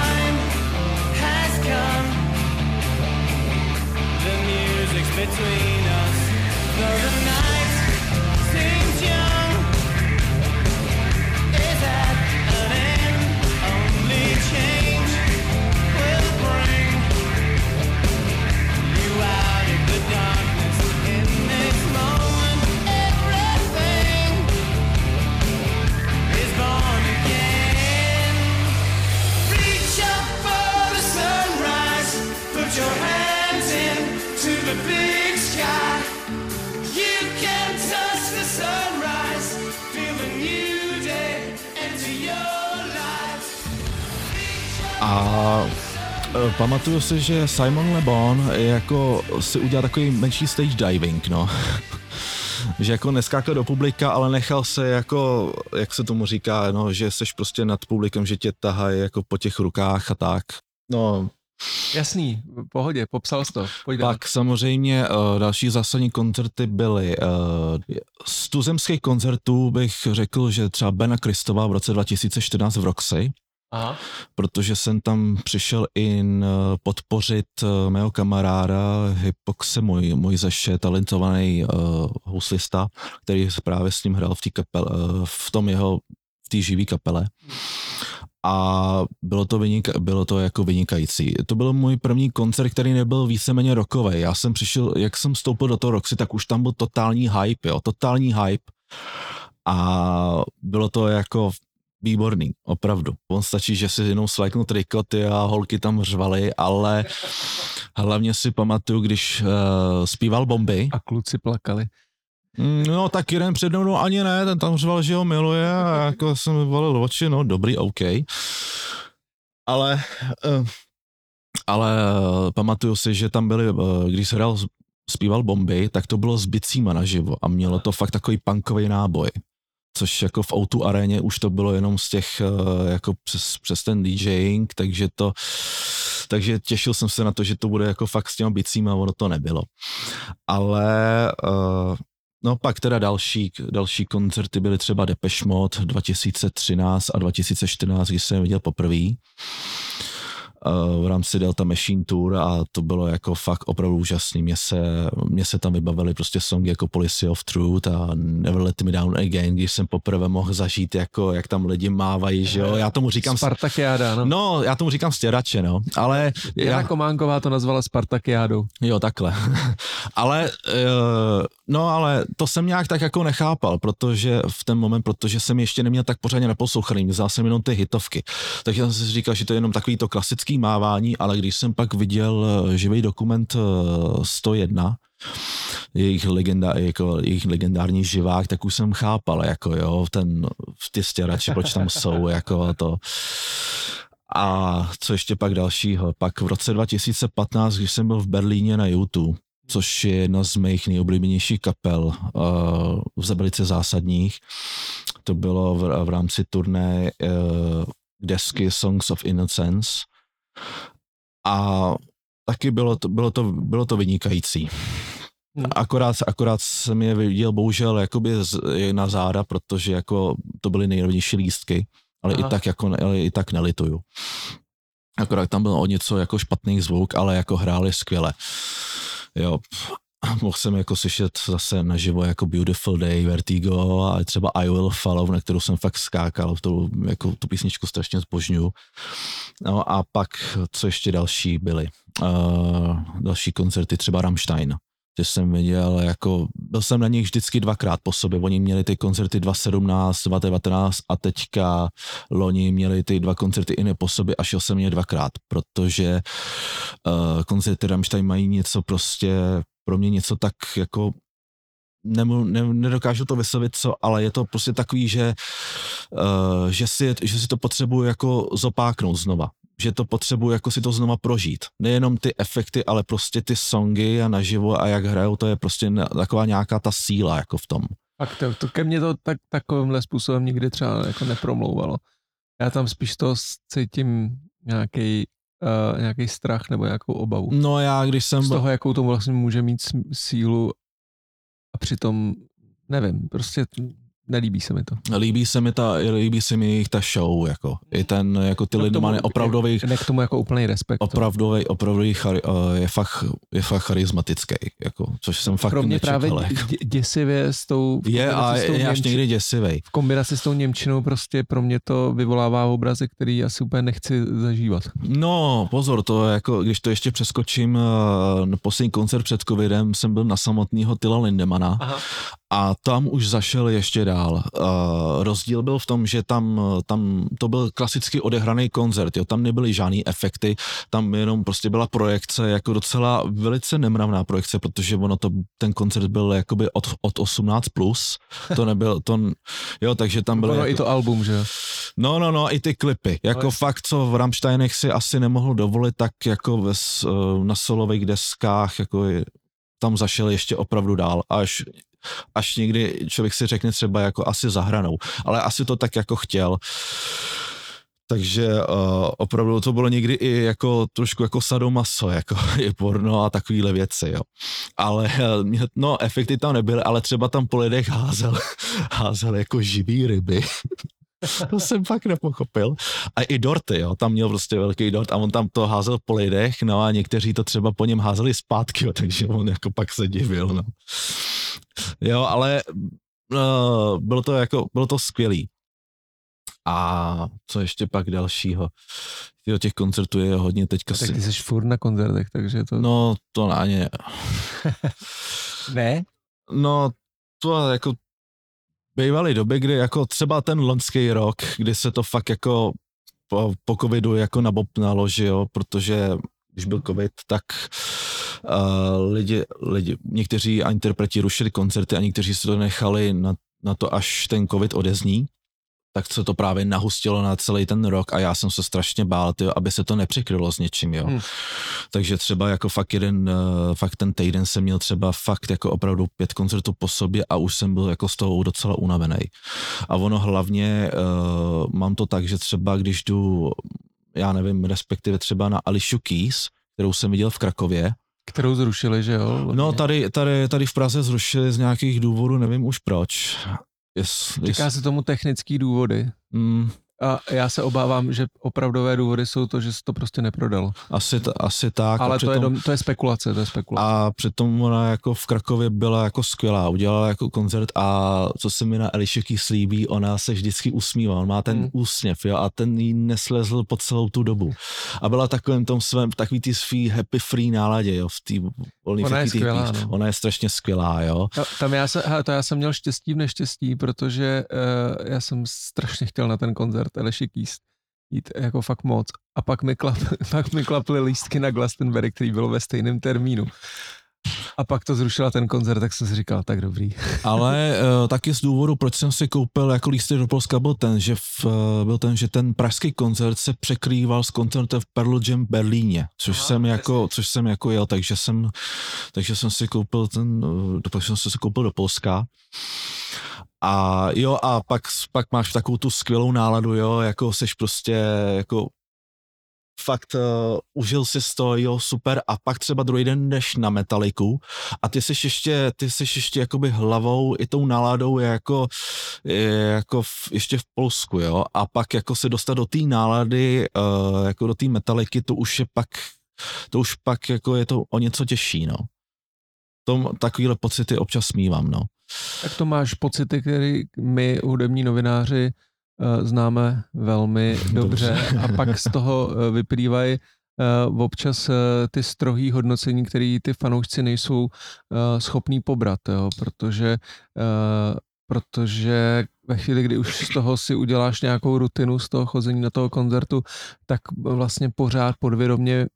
pamatuju si, že Simon Le Bon jako si udělal takový menší stage diving, no. že jako neskákal do publika, ale nechal se jako, jak se tomu říká, no, že seš prostě nad publikem, že tě tahají jako po těch rukách a tak. No, Jasný, v pohodě, popsal jsi to. Pojď dál. pak samozřejmě uh, další zásadní koncerty byly. Uh, z tuzemských koncertů bych řekl, že třeba Bena Kristova v roce 2014 v Roxy, Aha. protože jsem tam přišel eh, podpořit eh, mého kamaráda Hypoxe Moj, Mojzeše, talentovaný uh, huslista, který právě s ním hrál v, té kapele, uh, v tom jeho, v té živý kapele. A bylo to, vynika, bylo to jako vynikající. To byl můj první koncert, který nebyl víceméně rokový. Já jsem přišel, jak jsem vstoupil do toho Roxy, tak už tam byl totální hype, jo, totální hype. A bylo to jako výborný, opravdu. On stačí, že si jenom slajknu trikoty a holky tam řvaly, ale hlavně si pamatuju, když uh, zpíval Bomby. A kluci plakali. Mm, No tak jeden před mnou no, ani ne, ten tam řval, že ho miluje a jako jsem volil oči, no dobrý, OK. Ale, uh, ale uh, pamatuju si, že tam byli, uh, když se hrál, zpíval Bomby, tak to bylo s bicíma naživo a mělo to fakt takový punkový náboj. Což jako v O2 aréně už to bylo jenom z těch, uh, jako přes, přes ten DJing, takže to, takže těšil jsem se na to, že to bude jako fakt s těma bicíma, ono to nebylo. Ale uh, No pak teda další, další koncerty byly třeba Depeche Mode 2013 a 2014, když jsem je viděl poprvé v rámci Delta Machine Tour a to bylo jako fakt opravdu úžasný. Mně se, mě se tam vybavily prostě songy jako Policy of Truth a Never Let Me Down Again, když jsem poprvé mohl zažít, jako, jak tam lidi mávají, že jo. Já tomu říkám... Spartakiáda, no. No, já tomu říkám stěrače, no. Ale... Jana Já, Kománková to nazvala Spartakiádou. Jo, takhle. ale, uh, no ale to jsem nějak tak jako nechápal, protože v ten moment, protože jsem ještě neměl tak pořádně naposlouchaný, vzal jsem jenom ty hitovky. Takže jsem si říkal, že to je jenom takový to klasický mávání, ale když jsem pak viděl živý dokument eh, 101, jejich, legenda, jako, jejich legendární živák, tak už jsem chápal, jako jo, ten, ty stěrači, proč tam jsou, jako to. A co ještě pak dalšího? Pak v roce 2015, když jsem byl v Berlíně na YouTube, což je jedna z mých nejoblíbenějších kapel, uh, velice zásadních. To bylo v, v rámci turné uh, desky Songs of Innocence. A taky bylo to, bylo to, bylo to vynikající. Hmm. Akorát, akorát jsem je viděl bohužel jakoby z, na záda, protože jako to byly nejrovnější lístky, ale Aha. i tak jako, ale i tak nelituju. Akorát tam byl o něco jako špatný zvuk, ale jako hráli skvěle. Jo, mohl jsem jako slyšet zase naživo jako Beautiful Day, Vertigo a třeba I Will Follow, na kterou jsem fakt skákal, tu, jako, tu písničku strašně zbožňuju. No a pak, co ještě další byly? Uh, další koncerty, třeba Rammstein že jsem viděl, jako, byl jsem na nich vždycky dvakrát po sobě, oni měli ty koncerty 2017, 2019 a teďka loni měli ty dva koncerty i po sobě a šel jsem je dvakrát, protože uh, koncerty Rammstein mají něco prostě, pro mě něco tak jako nemu, ne, nedokážu to vyslovit, co, ale je to prostě takový, že, uh, že, si, že si to potřebuju jako zopáknout znova. Že to potřebuju jako si to znova prožít. Nejenom ty efekty, ale prostě ty songy a naživo a jak hrajou, to je prostě taková nějaká ta síla jako v tom. Fakt, to, to ke mně to tak, takovýmhle způsobem nikdy třeba jako nepromlouvalo. Já tam spíš to cítím nějaký uh, nějaký strach nebo nějakou obavu. No já, když jsem... Z toho, jakou to vlastně může mít sílu a přitom, nevím, prostě nelíbí se mi to. Líbí se mi ta, líbí se mi jejich ta show, jako. I ten, jako ty No Lindemann je opravdový, Ne k tomu jako úplný respekt. opravdový, opravdový chari, eh, je, fakt, je fakt charismatický, jako, což jsem fakt Pro mě nečekal. právě jako. dě- děsivě s tou... Je a je až někdy děsivej. v kombinaci s tou Němčinou prostě pro mě to vyvolává obrazy, který asi úplně nechci zažívat. No, pozor, to je jako, když to ještě přeskočím, eh, poslední koncert před covidem jsem byl na samotného Tyla Lindemana Aha. A tam už zašel ještě dál. Uh, rozdíl byl v tom, že tam, tam to byl klasicky odehraný koncert, jo, tam nebyly žádný efekty, tam jenom prostě byla projekce, jako docela velice nemravná projekce, protože ono to, ten koncert byl jakoby od, od 18 plus, to nebyl, to, jo, takže tam bylo jako, i to album, že? No, no, no, i ty klipy. Jako Ale- fakt, co v Rammsteinech si asi nemohl dovolit, tak jako ve, eh, na solových deskách, jako tam zašel ještě opravdu dál, až, až někdy člověk si řekne třeba jako asi za hranou, ale asi to tak jako chtěl. Takže uh, opravdu to bylo někdy i jako trošku jako sadomaso, jako i porno a takovýhle věci, jo. Ale eh, no, efekty tam nebyly, ale třeba tam po lidech házel, házel jako živý ryby. to jsem fakt nepochopil. A i dorty, jo, tam měl prostě velký dort a on tam to házel po lidech, no a někteří to třeba po něm házeli zpátky, jo, takže on jako pak se divil, no. Jo, ale uh, bylo to jako, bylo to skvělý. A co ještě pak dalšího? Jo, těch koncertů je hodně teďka Tak si... ty jsi furt na koncertech, takže to... No, to na ně. Ne? No, to jako bývaly doby, kdy jako třeba ten loňský rok, kdy se to fakt jako po, po covidu jako nabopnalo, že jo, protože když byl covid, tak uh, lidi, lidi, někteří a interpreti rušili koncerty a někteří se to nechali na, na to, až ten covid odezní tak se to právě nahustilo na celý ten rok a já jsem se strašně bál, tyjo, aby se to nepřekrylo s něčím, jo. Hmm. Takže třeba jako fakt jeden, uh, fakt ten týden jsem měl třeba fakt jako opravdu pět koncertů po sobě a už jsem byl jako z toho docela unavený. A ono hlavně uh, mám to tak, že třeba když jdu, já nevím, respektive třeba na Alicia Keys, kterou jsem viděl v Krakově, Kterou zrušili, že jo? No tady, tady, tady v Praze zrušili z nějakých důvodů, nevím už proč. Yes, Říká yes. se tomu technický důvody. Mm, A já se obávám, že opravdové důvody jsou to, že se to prostě neprodalo. asi, t- asi tak. a Ale to je, přitom- dom, to je spekulace, to je spekulace. A přitom ona jako v Krakově byla jako skvělá, udělala jako koncert a co se mi na Elišeky slíbí, ona se vždycky usmívá, on má ten Hmm. úsměv, jo, a ten jí neslezl po celou tu dobu. A byla takovým tom svém, takový ty svý happy free náladě, jo, v té volný Ona je skvělá, no. Ona je strašně skvělá, jo. No, tam já, se, hele, to já jsem měl štěstí v neštěstí, protože uh, já jsem strašně chtěl na ten koncert Aleši Keys jít jako fakt moc. A pak mi, klap, pak mi klaply lístky na Glastonbury, který bylo ve stejném termínu. A pak to zrušila ten koncert, tak jsem si říkal, tak dobrý. Ale uh, taky z důvodu, proč jsem si koupil jako lístek do Polska, byl ten, že, v, uh, byl ten, že ten pražský koncert se překrýval s koncertem v Pearl Jam v Berlíně, což Aha, jsem jako, což jsem jako jel, takže jsem, takže jsem si koupil ten, uh, do, jsem si koupil do Polska. A jo, a pak, pak máš takovou tu skvělou náladu, jo, jako seš prostě, jako fakt uh, užil si to, jo, super, a pak třeba druhý den jdeš na metaliku a ty jsi ještě, ty jsi ještě jakoby hlavou i tou náladou je jako, je jako v, ještě v Polsku, jo, a pak jako se dostat do té nálady, uh, jako do té metaliky, to už je pak, to už pak jako je to o něco těžší, no. Tom, takovýhle pocity občas mívám, no. Tak to máš pocity, které my, hudební novináři, eh, známe velmi dobře. a pak z toho eh, vyplývají eh, občas ty strohý hodnocení, které ty fanoušci nejsou schopní pobrat, jo, protože, protože ve chvíli, kdy už z toho si uděláš nějakou rutinu z toho chození na toho koncertu, tak vlastně pořád podvědomě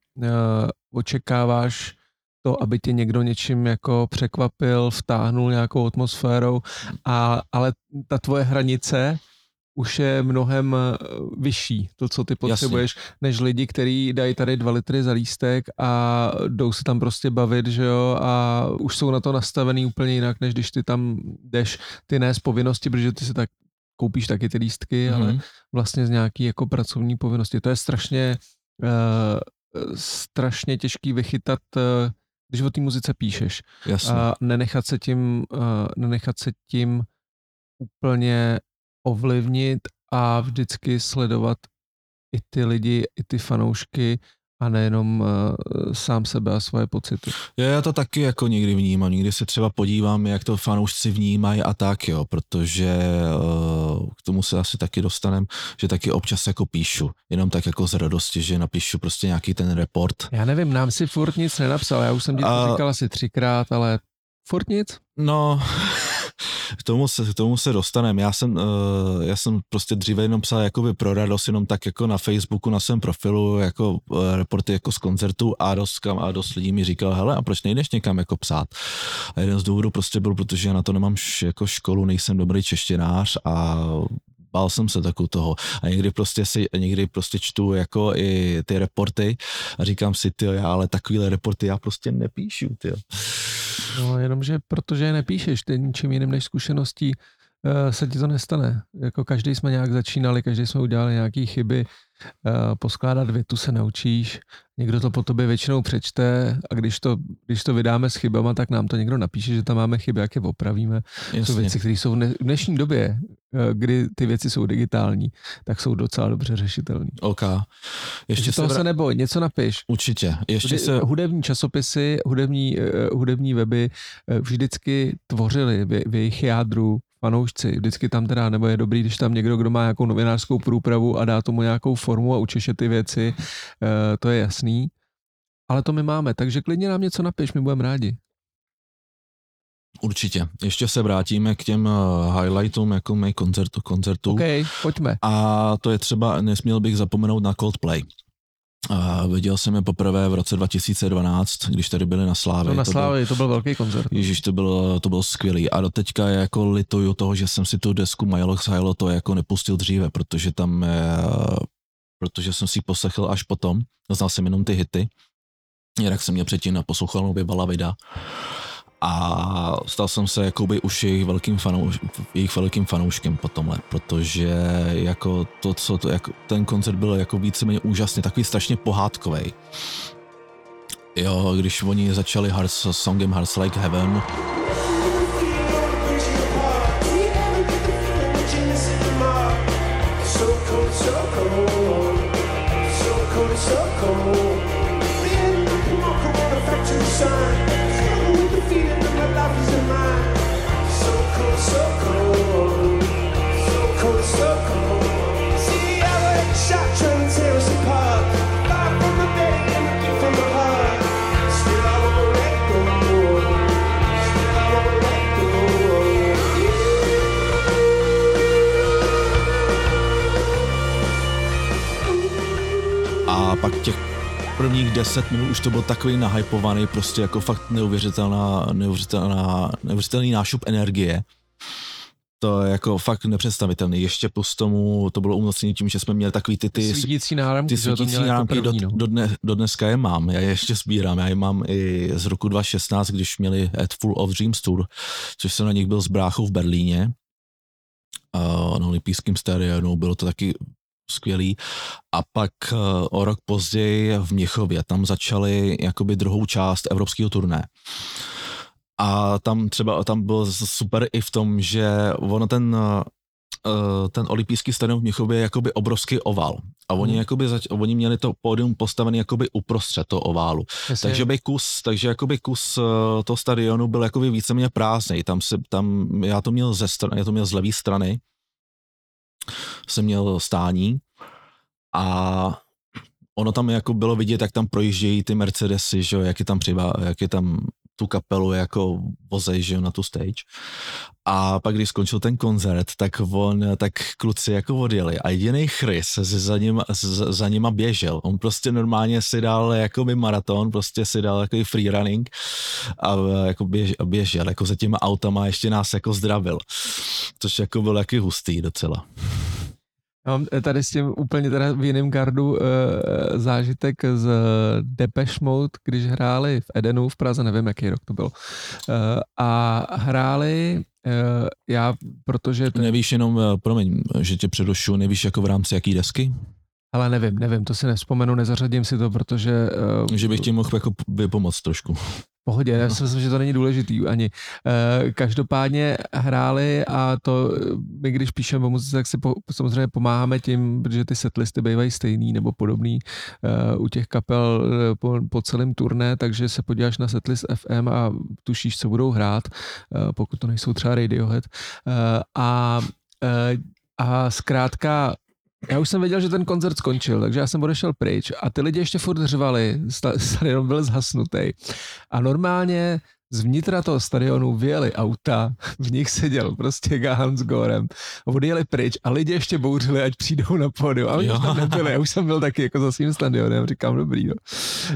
očekáváš to, aby tě někdo něčím jako překvapil, vtáhnul nějakou atmosférou, a, ale ta tvoje hranice už je mnohem eh, vyšší, to, co ty potřebuješ, Jasně. než lidi, kteří dají tady dva litry za lístek a jdou se tam prostě bavit, že jo, a už jsou na to nastavený úplně jinak, než když ty tam jdeš, ty ne z povinnosti, protože ty si tak koupíš taky ty lístky, mm-hmm. ale vlastně z nějaký jako pracovní povinnosti. To je strašně, uh, strašně těžký vychytat, uh, když o té muzice píšeš Jasně. a nenechat se tím, uh, nenechat se tím úplně ovlivnit a vždycky sledovat i ty lidi, i ty fanoušky a nejenom uh, sám sebe a svoje pocity. Já, já to taky jako někdy vnímám, někdy se třeba podívám, jak to fanoušci vnímají a tak jo, protože uh, k tomu se asi taky dostanem, že taky občas jako píšu, jenom tak jako z radosti, že napíšu prostě nějaký ten report. Já nevím, nám si furt nic nenapsal, já už jsem ti to A- říkal asi třikrát, ale furt nic? No, k tomu se, k tomu se dostanem. Já jsem, uh, já jsem prostě dříve jenom psal jakoby pro radost, jenom tak jako na Facebooku, na svém profilu, jako uh, reporty jako z koncertu a dost, kam, a dost lidí mi říkal, hele, a proč nejdeš někam jako psát? A jeden z důvodů prostě byl, protože já na to nemám š, jako školu, nejsem dobrý češtinář a bál jsem se takovou toho. A někdy prostě si, někdy prostě čtu jako i ty reporty a říkám si, ty já ale takovýhle reporty já prostě nepíšu, ty. No, jenomže protože je nepíšeš, ty ničím jiným než zkušeností uh, se ti to nestane. Jako každý jsme nějak začínali, každý jsme udělali nějaké chyby, uh, poskládat větu se naučíš, někdo to po tobě většinou přečte a když to, když to vydáme s chybama, tak nám to někdo napíše, že tam máme chyby, jak je opravíme. Jasně. Jsou věci, které jsou v dne- v dnešní době, kdy ty věci jsou digitální, tak jsou docela dobře řešitelné. OK. Ještě toho se, se vra- neboj, něco napiš. Určitě. Ještě se, Hudební časopisy, hudební, eh, hudební weby eh, vždycky tvořili v, v jejich jádru fanoušci. Vždycky tam teda, nebo je dobrý, když tam někdo, kdo má nějakou novinářskou průpravu a dá tomu nějakou formu a učeše ty věci, eh, to je jasný. Ale to my máme, takže klidně nám něco napiš, my budeme rádi. Určitě. Ještě se vrátíme k těm eh, highlightům jako mé koncertu, koncertu. OK, pojďme. A to je třeba, nesměl bych zapomenout na Coldplay. A viděl jsem je poprvé v roce 2012, když tady byli na Slávě. No na To byl- Slávě, to byl velký koncert. Ježíš, to bylo, to bylo skvělý. A doteďka jako lituju toho, že jsem si tu desku My Lox Hilo to jako nepustil dříve, protože tam, eh, protože jsem si ji poslechl až potom. Znal jsem jenom ty hity. Jinak jsem mě předtím poslouchal nově Balavida. A stal jsem se jakoby už jejich velkým, fanouš, jejich velkým fanouškem po tomhle, protože jako to, co to, jako, ten koncert byl jako víceméně úžasný, takový strašně pohádkový. Jo, když oni začali s songem Hearts Like Heaven, So cold, so cold, a pak těch prvních deset minut už to byl takový nahypovaný, prostě jako fakt neuvěřitelná, neuvěřitelná, neuvěřitelný nášup energie. To je jako fakt nepředstavitelný. Ještě plus tomu to bylo umocnění tím, že jsme měli takový ty, ty, Svítící náramky, ty svítící jako náramky do, první, no. do, dne, do dneska je mám, já je ještě sbírám, já je mám i z roku 2016, když měli At Full of Dreams Tour, což jsem na nich byl s bráchou v Berlíně, uh, na olympijském stadionu, bylo to taky skvělý. A pak uh, o rok později v Měchově, tam začali jakoby druhou část evropského turné. A tam třeba, tam bylo super i v tom, že ono ten, uh, ten olympijský stadion v Měchově je jakoby obrovský oval. A oni, Hmm. jakoby zač- oni měli to pódium postavené jakoby uprostřed toho oválu. Jasně. Takže by kus, takže jakoby kus toho stadionu byl jakoby víceméně prázdný. Tam se, tam, já to měl ze strany, já to měl z levé strany, jsem měl stání. A ono tam jako bylo vidět, jak tam projíždějí ty Mercedesy, že jo, jak je tam přivá, jak je tam tu kapelu jako vozej, že jo, na tu stage. A pak, když skončil ten koncert, tak on, tak kluci jako odjeli a jediný Chris se za, ním, z- za nima běžel. On prostě normálně si dal jakoby maraton, prostě si dal jako free running a jako běž, a běžel, jako za těma autama ještě nás jako zdravil. Což jako byl taky hustý docela. Mám eh, tady s tím úplně teda v jiném gardu uh, zážitek z Depeche Mode, když hráli v Edenu v Praze, nevím, jaký rok to byl. Uh, a hráli, já, protože to, Nevíš jenom, eh, promiň, že tě předošu, nevíš jako v rámci jaký desky? Ale nevím, nevím, to si nevzpomenu, nezařadím si to, protože uh, Že bych ti mohl jako vypomoct trošku. pohodě, já si myslím, že to není důležitý ani. Uh, každopádně hráli a to eh, my, když píšeme o muzice, tak si po, samozřejmě pomáháme tím, protože ty setlisty bývají stejný nebo podobný uh, u těch kapel eh, po, po celém turné, takže se podíváš na setlist FM a tušíš, co budou hrát, uh, pokud to nejsou třeba Radiohead. Uh, a, uh, a zkrátka já už jsem věděl, že ten koncert skončil, takže já jsem odešel pryč a ty lidi ještě furt řvali, sta- stadion byl zhasnutý. A normálně zvnitra toho stadionu vyjeli auta, v nich seděl prostě Gahan s Gorem, odjeli pryč a lidi ještě bouřili, ať přijdou na pódium. A oni už tam nebyli, já už jsem byl taky jako za svým stadionem, říkám dobrý, no.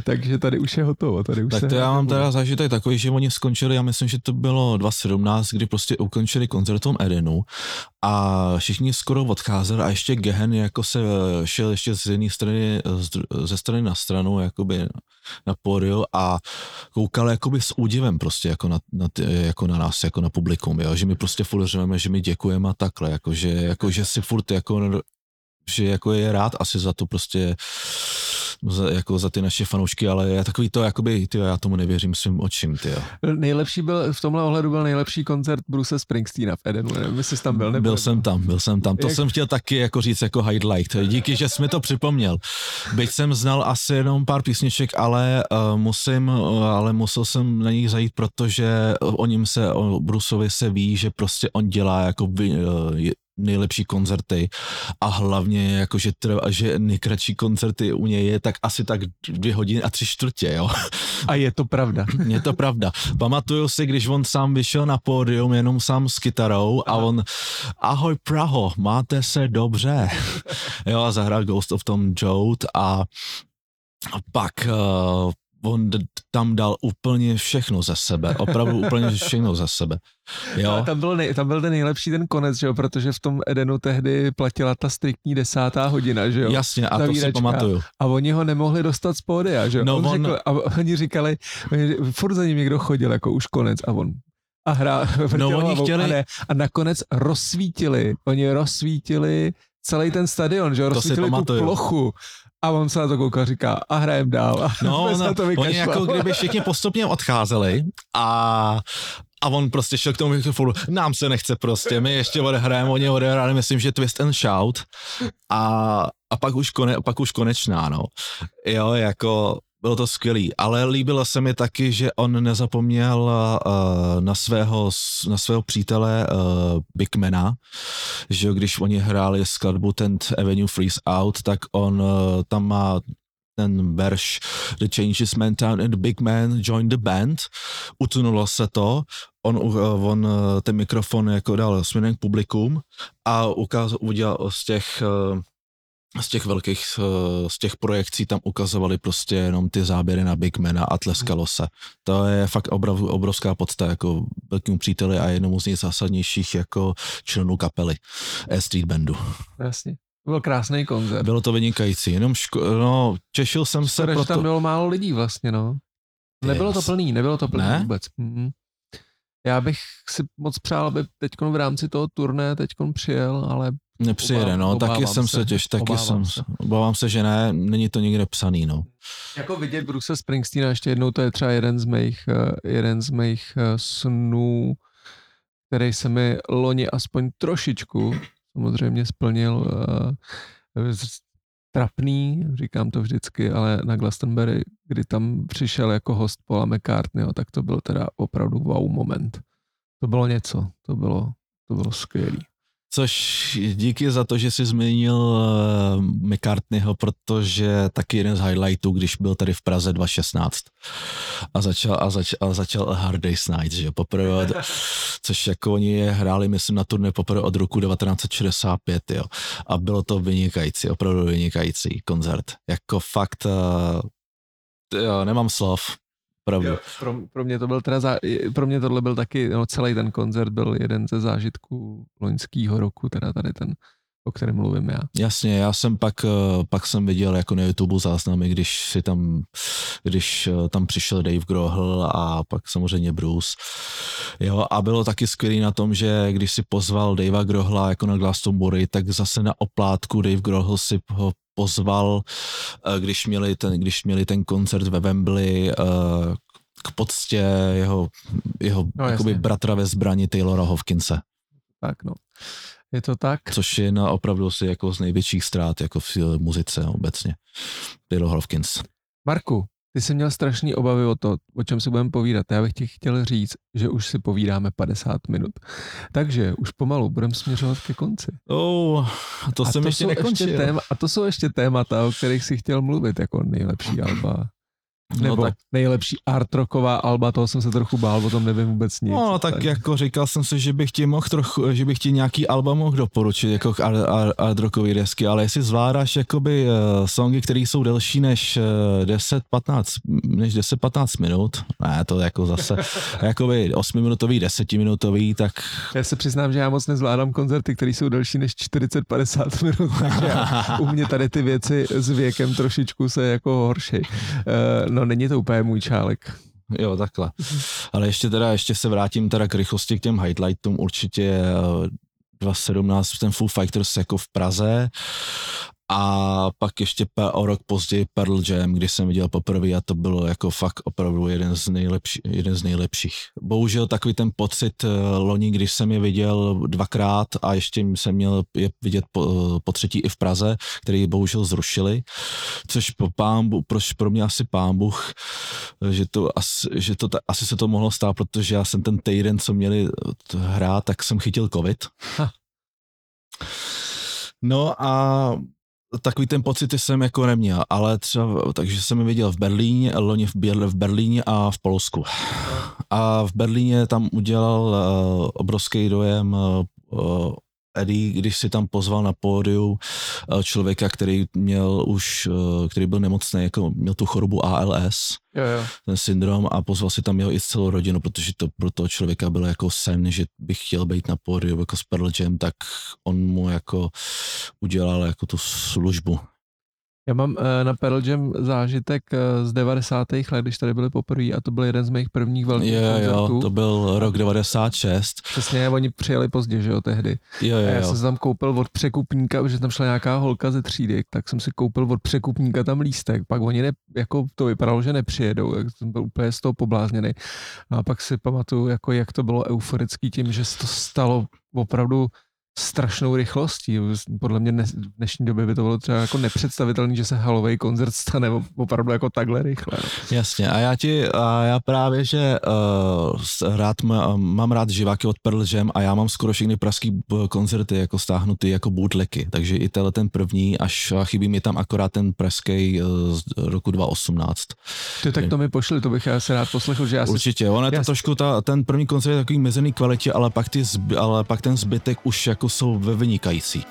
Takže tady už je hotovo, tady už Tak to já mám teda zážitek takový, že oni skončili, já myslím, že to bylo 2017, kdy prostě ukončili koncert v tom Edenu a všichni skoro odcházeli a ještě Gehen jako se eh, šel ještě z jedné strany, dru- ze strany na stranu, jakoby na pódiu a koukal jakoby s údivem prostě jako na, na, ty, jako na nás, jako na publikum, jo? že my prostě furt řveme, že my děkujeme a takhle, jako že, jako, že si furt jako že jako je rád asi za to prostě za, jako za ty naše fanoušky, ale je takový to, jakoby, tyjo, já tomu nevěřím svým očím, tyjo. Nejlepší byl, v tomhle ohledu byl nejlepší koncert Bruce Springsteena v Edenu, nevím, jestli jsi tam byl, nebo Byl jsem tam, byl jsem tam. To Jak- jsem chtěl taky jako říct jako highlight. Díky, že jsi mi to připomněl. Byť jsem znal asi jenom pár písniček, ale uh, musím, uh, ale musel jsem na nich zajít, protože o ním se, o Brusovi se ví, že prostě on dělá jako vy, uh, nejlepší koncerty a hlavně jako, že, trvá, že nejkratší koncerty u něj je tak asi tak dvě hodiny a tři čtvrtě, jo. A je to pravda. Je to pravda. Pamatuju si, když on sám vyšel na pódium jenom sám s kytarou a on ahoj Praho, máte se dobře. Jo, a zahrál Ghost of Tom Joad a a pak uh, on tam dal úplně všechno ze sebe, opravdu úplně všechno ze sebe. Jo, tam byl, nej, tam byl ten nejlepší ten konec, že jo, protože v tom Edenu tehdy platila ta striktní desátá hodina, že jo. jasně, a to si Zavíračka. pamatuju. A oni ho nemohli dostat z pódia, že jo. No, on on- Řekl, a oni říkali, oni, furt za ním někdo chodil, jako už konec a on a vrtěl No, oni hlavou chtěli- a, ne, a nakonec rozsvítili, oni rozsvítili celý ten stadion, že rozsvítili tu plochu. A on se na to kouká říká a hrajem dál. A No, vůbec no na to oni jako kdyby všichni postupně odcházeli a a on prostě šel k tomu mikrofonu, nám se nechce prostě, my ještě odehrajeme, oni odehráli, myslím, že Twist and Shout. A, a pak, už kone, pak už konečná, no. Jo, jako bylo to skvělý, ale líbilo se mi taky, že on nezapomněl uh, na, svého, na svého přítele uh, Bigmana, že když oni hráli skladbu ten Avenue Freeze Out, tak on uh, tam má ten verš The changes man town and big man join the band. Utunulo se to, on, on ten mikrofon jako dal směrem k publikum a ukázal, udělal z těch z těch velkých, uh, z těch projekcí tam ukazovali prostě jenom ty záběry na Big Mana a tleskalo se. To je fakt obrov, obrovská podsta jako velkému příteli a jednomu z nejzásadnějších jako členů kapely E Street Bandu. Jasně. Byl krásný koncert. Bylo to vynikající, jenom ško- no, těšil jsem se Škoda, že proto... tam bylo málo lidí vlastně, no. Nebylo to plný, nebylo to plný Ne? vůbec. Mhm. Já bych si moc přál, aby teď v rámci toho turné teď přijel, ale Nepřijede, Obávám- no, taky obávám jsem se, těš, taky obávám jsem, se. obávám se, že ne, není to nikde psaný, no. jako vidět Bruce Springsteena ještě jednou, to je třeba jeden z mých, eh, jeden z mých eh, snů, který se mi loni aspoň trošičku samozřejmě splnil. eh, z- Trapný, říkám to vždycky, ale na Glastonbury, kdy tam přišel jako host Paula McCartneyho, tak to byl teda opravdu wow moment. To bylo něco, to bylo, to bylo skvělý. Což díky za to, že jsi zmínil uh, McCartneyho, protože taky jeden z highlightů, když byl tady v Praze 2016 a začal, a zač, a začal A Hard Day's Night, že jo, poprvé, což jako oni je hráli, myslím, na turné poprvé od roku 1965, jo, a bylo to vynikající, opravdu vynikající koncert, jako fakt, uh, jo, nemám slov, opravdu. Jo, pro, pro, mě to byl teda zá, pro mě tohle byl taky, no celý ten koncert byl jeden ze zážitků loňského roku, teda tady ten, o kterém mluvím já. Jasně, já jsem pak, eh, pak jsem viděl jako na YouTube záznamy, když si tam, když eh, tam přišel Dave Grohl a pak samozřejmě Bruce. Jo, a bylo taky skvělý na tom, že když si pozval Davea Grohla jako na Glastonbury, tak zase na oplátku Dave Grohl si ho pozval, eh, když měli ten, když měli ten koncert ve Wembley, k poctě jeho, jeho No, jakoby bratra ve zbrani Taylora Hopkinse, Tak no. Je to tak? což je na opravdu si jako z největších ztrát jako v eh, muzice obecně. Taylor Hopkins. Marku, ty jsi měl strašný obavy o to, o čem si budeme povídat. Já bych ti chtěl říct, že už si povídáme 50 minut. Takže už pomalu budeme směřovat ke konci. Oh, to a jsem to ještě jsou nekončil. Ještě téma, a to jsou ještě témata, o kterých si chtěl mluvit, jako nejlepší alba. Nebo No tak, nejlepší art rocková alba, toho jsem se trochu bál, o tom nevím vůbec nic. no, tak jako říkal jsem si, že bych ti mohl trochu, že bych ti nějaký alba mohl doporučit, jako art, art, art rockový desky, ale jestli zvládáš jakoby uh, songy, které jsou delší než uh, 10-15, než 10-15 minut, ne, to jako zase, jakoby 8-minutový, 10-minutový, tak Já se přiznám, že já moc nezvládám koncerty, které jsou delší než 40-50 minut. takže já- U mě tady ty věci s věkem trošičku se jako horší. Uh, no není to úplně můj čálek. Jo, takhle. Ale ještě teda, ještě se vrátím teda k rychlosti k těm highlightům. Určitě eh, 2017 ten Foo Fighters jako v Praze a pak ještě o rok později Pearl Jam, kdy jsem viděl poprvé a to bylo jako fakt opravdu jeden z, nejlepší, jeden z nejlepších. Bohužel takový ten pocit eh, loni, když jsem je viděl dvakrát a ještě jsem měl je vidět po, po třetí i v Praze, který bohužel zrušili, což po pámbu, proč pro mě asi pámbuch, že to, asi, že to asi se to mohlo stát, protože já jsem ten týden, co měli t- hrát, tak jsem chytil covid. Ha. No a takový ten pocit jsem jako neměl, ale třeba, takže jsem je viděl v Berlíně, loni v, Běr, v Berlíně a v Polsku. A v Berlíně tam udělal uh, obrovský dojem uh, Eddie, když si tam pozval na pódiu uh, člověka, který měl už, uh, který byl nemocný, jako měl tu chorobu ALS, Jo, jo. ten syndrom a pozval si tam jeho i celou rodinu, protože to pro toho člověka bylo jako sen, že bych chtěl být na pódiu jako s Pearl Jam, tak on mu jako udělal jako tu službu. Já mám eh, na Pearl Jam zážitek eh, z 90. let, když tady byli poprvé a to byl jeden z mých prvních velkých Jo, koncertů. jo, to byl rok 96. Přesně, oni přijeli pozdě, že jo, tehdy. Jo, A jo, já jo. jsem si tam koupil od překupníka, protože tam šla nějaká holka ze třídy, tak jsem si koupil od překupníka tam lístek. Pak oni ne, jako to vypadalo, že nepřijedou, tak jsem byl úplně z toho poblázněný. A pak si pamatuju, jako jak to bylo euforický tím, že se to stalo opravdu strašnou rychlostí. Podle mě dnes, v dnešní době by to bylo třeba jako nepředstavitelné, že se halový koncert stane opravdu jako takhle rychle. no. Jasně, a já ti, a já právě, že uh, rád má, mám rád živáky od Pearl Jam a já mám skoro všechny pražský b- koncerty jako stáhnutý jako bootlegy, takže i tenhle ten první, až chybí mi tam akorát ten pražský uh, z roku 2018. Ty, tak to mi pošli, to bych já se rád poslechl, že já si Určitě, on je to trošku, ta, ten první koncert je takový mezený kvalitě, ale pak, ty zby, ale pak ten zbytek už jako jsou ve vynikající.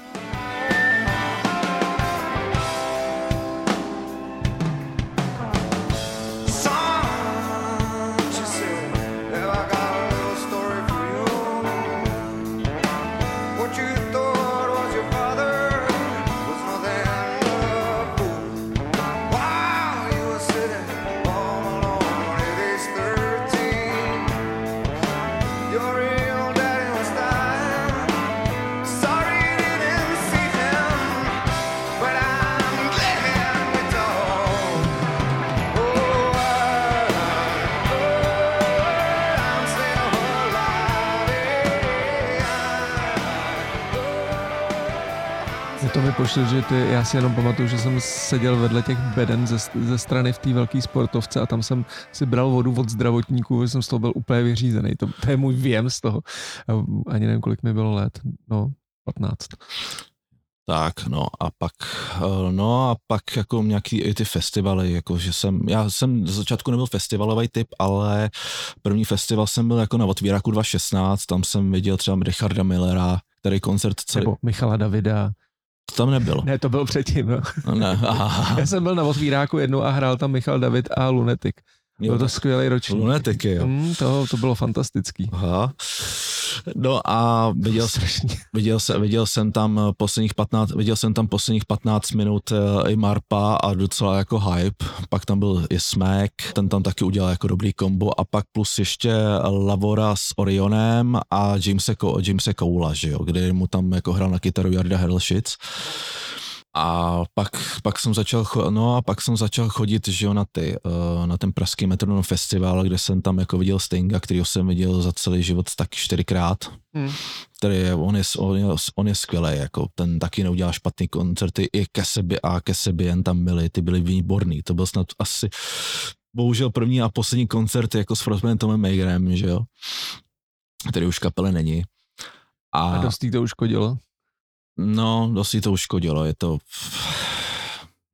Mi pošli, že ty, já si jenom pamatuju, že jsem seděl vedle těch beden ze, ze strany v té velké sportovce a tam jsem si bral vodu od zdravotníků, že jsem z toho byl úplně vyřízený. To, to je můj věm z toho. Ani nevím, kolik mi bylo let. No, 15. Tak, no a pak, eh, no a pak jako nějaký i ty festivaly, jako že jsem, já jsem z začátku nebyl festivalový typ, ale první festival jsem byl jako na otvíráku 2016, tam jsem viděl třeba Richarda Millera, který koncert celý, Nebo Michala Davida. To tam nebylo. Ne, to byl předtím. No. Ne, aha, Já jsem byl na otvíráku jednou a hrál tam Michal David a Lunetik. Byl to skvělý ročník. Lunetiky, jo. Mm, to, to bylo fantastický. Aha. No a viděl Strašně. viděl, jsem, viděl jsem tam posledních 15, viděl jsem tam posledních 15 minut eh, i Marpa a docela jako hype. Pak tam byl i Smack, ten tam taky udělal jako dobrý kombo a pak plus ještě Lavora s Orionem a Jamese, Jamese Koula, že jo, kde mu tam jako hrál na kytaru Jarda Herlšitz. A pak, pak jsem začal, no a pak jsem začal chodit, že jo, na, ty, uh, na ten pražský metronom festival, kde jsem tam jako viděl Stinga, kterýho jsem viděl za celý život tak čtyřikrát. Hmm. Který je, on je, on je, on je skvělý, jako ten taky neudělal špatný koncerty, i Keseby a Keseby jen tam byli, ty byli výborný, to byl snad asi, bohužel první a poslední koncert jako s Frostmanem Tomem Magerem, že jo, který už kapele není. A dost jí to uškodilo. No, dost jí to uškodilo, je to...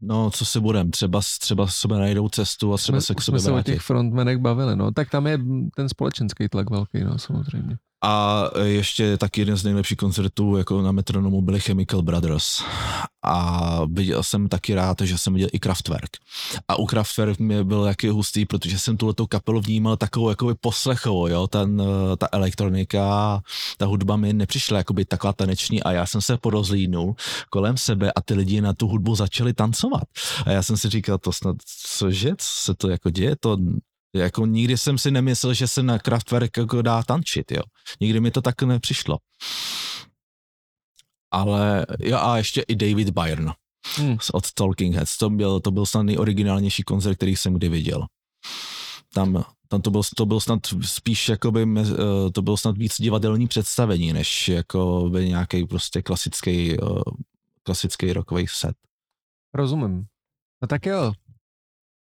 No, co si budem, třeba, třeba sobě najdou cestu a třeba Jsme, se k sobě jsme se o těch frontmenech bavili, no. Tak tam je ten společenský tlak velký, no, samozřejmě. A ještě taky jeden z nejlepších koncertů jako na metronomu byli Chemical Brothers. A viděl jsem taky rád, že jsem viděl i Kraftwerk. A u Kraftwerk mě byl jaký hustý, protože jsem tuhletou kapelu vnímal takovou jakoby poslechovou, jo, ten, eh, ta elektronika, ta hudba mi nepřišla jakoby taková taneční a já jsem se porozlínul kolem sebe a ty lidi na tu hudbu začali tancovat. A já jsem si říkal, to snad, cože, co se to jako děje, to jako nikdy jsem si nemyslel, že se na Kraftwerk jako dá tančit, jo. Nikdy mi to tak nepřišlo. Ale jo a ještě i David Byrne Hmm. od Talking Heads. To byl, to byl snad nejoriginálnější koncert, který jsem kdy viděl. Tam, tam to, byl, to byl snad spíš jakoby, eh, to byl snad víc divadelní představení, než jako by nějaký prostě klasický, eh, klasický rockový set. Rozumím. No tak jo.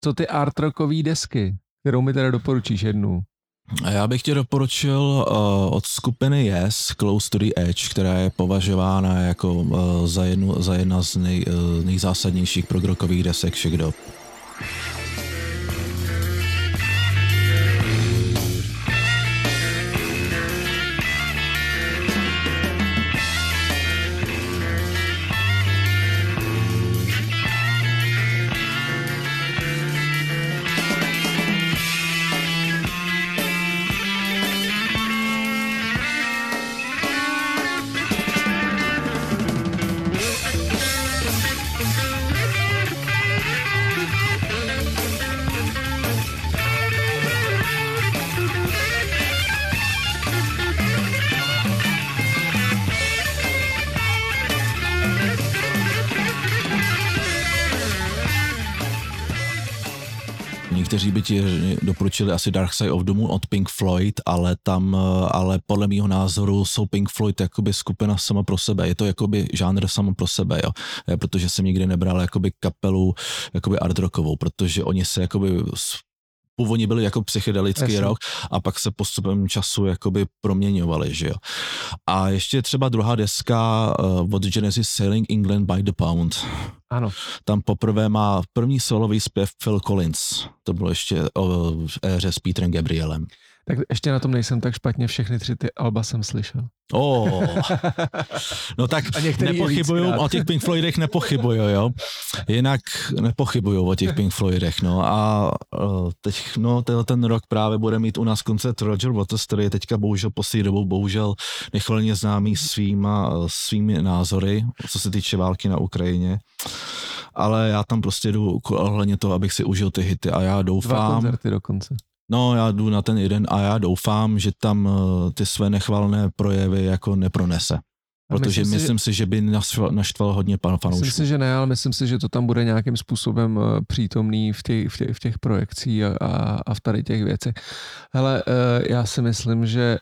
Co ty art rockové desky, kterou mi teda doporučíš jednu? Já bych ti doporučil uh, od skupiny Yes, Close to the Edge, která je považována jako uh, za, jednu, za jedna z nej, uh, nejzásadnějších progrokových desek všech dob. Někteří by ti doporučili asi Dark Side of the Moon od Pink Floyd, ale tam, eh, ale podle mýho názoru jsou Pink Floyd jakoby skupina sama pro sebe. Je to jakoby žánr sama pro sebe, jo. Eh, Protože jsem nikdy nebral jakoby kapelu jakoby art rockovou, protože oni se jakoby původně byli jako psychedelický Jasně. rock a pak se postupem času jakoby proměňovali, že jo. A ještě třeba druhá deska uh, od Genesis Sailing England by the Pound Ano. tam poprvé má první solový zpěv Phil Collins. To bylo ještě o, v éře s Petrem Gabrielem. Tak ještě na tom nejsem tak špatně, všechny tři ty alba jsem slyšel. Oh. No tak nepochybuju, o těch Pink Floydech nepochybuju, jo. Jinak nepochybuju o těch Pink Floydech, no a uh, teď, no ten rok právě bude mít u nás koncert Roger Waters, který je teďka bohužel poslední dobou bohužel nechvalně známý svýma, eh, svými názory, co se týče války na Ukrajině. Ale já tam prostě jdu ohledně toho, abych si užil ty hity a já Dva doufám, koncerty dokonce. No, já jdu na ten jeden a já doufám, že tam eh, ty své nechvalné projevy jako nepronese. Protože myslím si, myslím si, že by naštval, naštval hodně pan Myslím fanoušků. si, že ne, ale myslím si, že to tam bude nějakým způsobem eh, přítomný v těch, v těch, v těch projekcích a, a, a v tady těch věcech. Hele, eh, já si myslím, že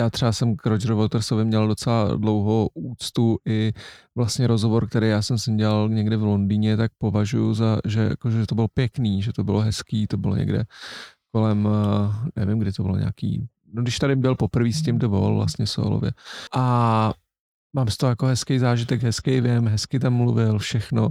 já třeba jsem k Rogeru Watersovi měl docela dlouho úctu i vlastně rozhovor, který já jsem si dělal někde v Londýně, tak považuji za, že, jako, že to bylo pěkný, že to bylo hezký, to bylo někde kolem, eh, nevím, kdy to bylo nějaký, no když tady byl poprvé s tím The Wall vlastně solově. A mám z toho jako hezký zážitek, hezký věm, hezky tam mluvil, všechno,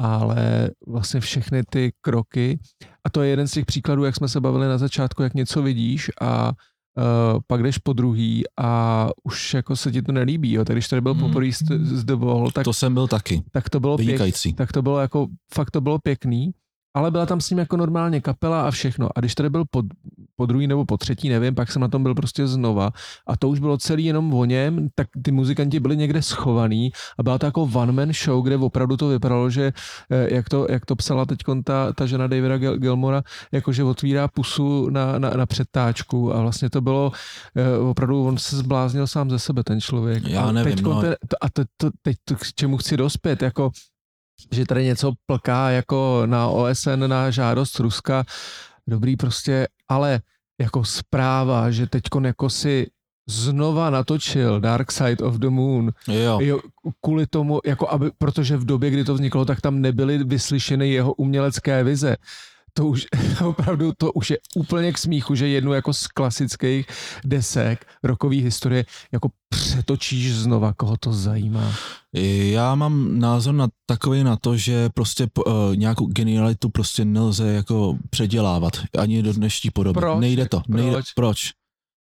ale vlastně všechny ty kroky, a to je jeden z těch příkladů, jak jsme se bavili na začátku, jak něco vidíš a uh, pak jdeš po druhý a už jako se ti to nelíbí, jo. tak když tady byl Mhm. poprvé z, z The Wall, tak To jsem byl taky. tak to bylo pěkný. Vynikající. Tak to bylo jako, fakt to bylo pěkný, ale byla tam s ním jako normálně kapela a všechno. A když tady byl po, po druhý nebo po třetí, nevím, pak jsem na tom byl prostě znova a to už bylo celý jenom o něm, tak ty muzikanti byli někde schovaný a byla to jako one man show, kde opravdu to vypadalo, že eh, jak to, jak to psala teď ta, ta žena Davida Gil- Gilmora, jakože otvírá pusu na, na, na předtáčku a vlastně to bylo eh, opravdu, on se zbláznil sám ze sebe, ten člověk. Já a nevím, no. ten, a to, to, teď to, k čemu chci dospět, jako že tady něco plká jako na OSN na žádost Ruska, dobrý prostě, ale jako zpráva, že teďkon jako si znova natočil Dark Side of the Moon, Jo. jo, kvůli tomu, jako aby, protože v době, kdy to vzniklo, tak tam nebyly vyslyšeny jeho umělecké vize. To už, opravdu, to už je úplně k smíchu, že jednu jako z klasických desek rokové historie jako přetočíš znova, koho to zajímá. Já mám názor na takový na to, že prostě uh, nějakou genialitu prostě nelze jako předělávat ani do dnešní podoby. Proč? Nejde to. Nejde. Proč? Proč?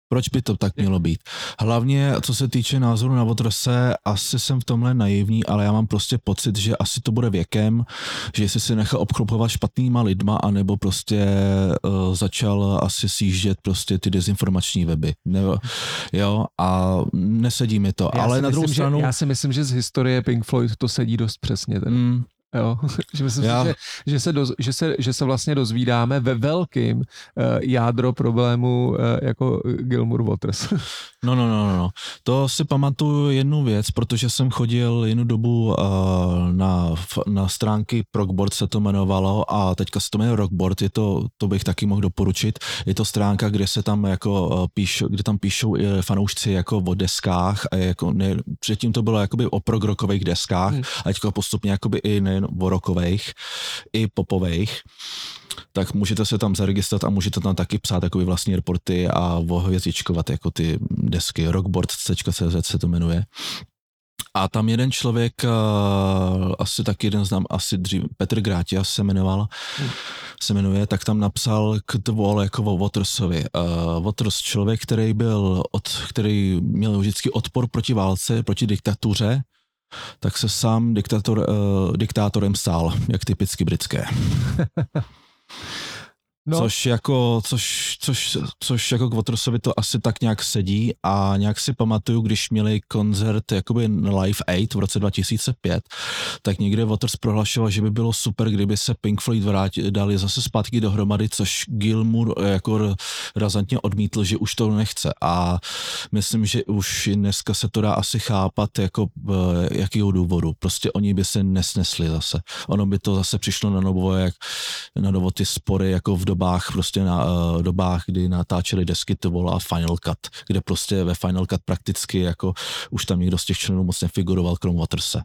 Proč by to tak mělo být? Hlavně, co se týče názoru na Waterse, asi jsem v tomhle naivní, ale já mám prostě pocit, že asi to bude věkem, že jestli se nechal obklopovat špatnýma lidma, anebo prostě uh, začal asi sjíždět prostě ty dezinformační weby. Nebo, jo, a nesedí mi to. Já ale si na druhou myslím, stranu... Že, já si myslím, že z historie Pink Floyd to sedí dost přesně. Mm, jo. že myslím Já- že, že, se doz, že, se, že se vlastně dozvídáme ve velkým uh, jádro problému uh, jako Gilmour Waters. No, no, no, no, no. To si pamatuju jednu věc, protože jsem chodil jednu dobu uh, na, na stránky Prockboard se to jmenovalo a teďka se to jmenuje Rockboard, je to, to bych taky mohl doporučit. Je to stránka, kde se tam jako píšou, kde tam píšou i fanoušci jako o deskách a jako ne, předtím to bylo jakoby o progrokových deskách Hmm. a teďka postupně jakoby i nejen o rokových, i popových. tak můžete se tam zaregistrovat a můžete tam taky psát takové vlastní reporty a ohvězdičkovat jako ty desky. Rockboard.cz se to jmenuje. A tam jeden člověk, uh, asi taky jeden znám, asi dřív, Petr Grátia se jmenoval, hmm. se jmenuje, tak tam napsal k Wall jako o Watersovi. Uh, Waters člověk, který byl, od, který měl vždycky odpor proti válce, proti diktatuře, tak se sám diktator, uh, diktátorem stál, jak typicky britské. No. Což jako, což, což, což jako k to asi tak nějak sedí a nějak si pamatuju, když měli koncert jakoby Live 8 v roce 2005, tak někde Waters prohlašoval, že by bylo super, kdyby se Pink Floyd vrátili, dali zase zpátky dohromady, což Gilmour jako razantně odmítl, že už to nechce a myslím, že už dneska se to dá asi chápat jako jakýho důvodu. Prostě oni by se nesnesli zase. Ono by to zase přišlo na novo, jak na novo ty spory jako v dobách prostě na uh, dobách, kdy natáčeli desky to volá Final Cut, kde prostě ve Final Cut prakticky jako už tam nikdo z těch členů moc nefiguroval krom Waterse.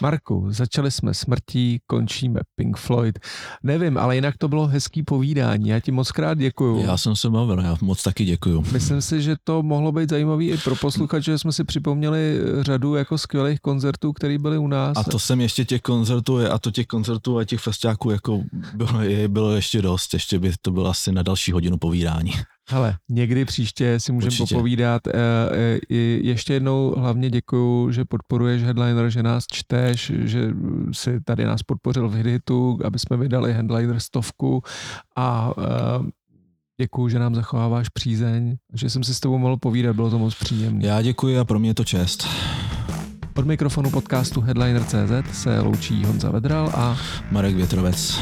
Marku, začali jsme smrtí, končíme Pink Floyd. Nevím, ale jinak to bylo hezký povídání. Já ti moc krát děkuju. Já jsem se bavil, já moc taky děkuju. Myslím si, že to mohlo být zajímavý i pro posluchače, že jsme si připomněli řadu jako skvělých koncertů, které byly u nás. A to jsem ještě těch koncertů, a to těch koncertů a těch festiáků jako bylo, je, bylo ještě dost. Ještě by to bylo asi na další hodinu povídání. Hele, někdy příště si můžeme popovídat. E, e, ještě jednou hlavně děkuju, že podporuješ Headliner, že nás čteš, že si tady nás podpořil v Hiditu, aby jsme vydali Headliner stovku a e, děkuju, že nám zachováváš přízeň, že jsem si s tebou mohl povídat, bylo to moc příjemné. Já děkuji a pro mě je to čest. Od mikrofonu podcastu Headliner.cz se loučí Honza Vedral a Marek Větrovec.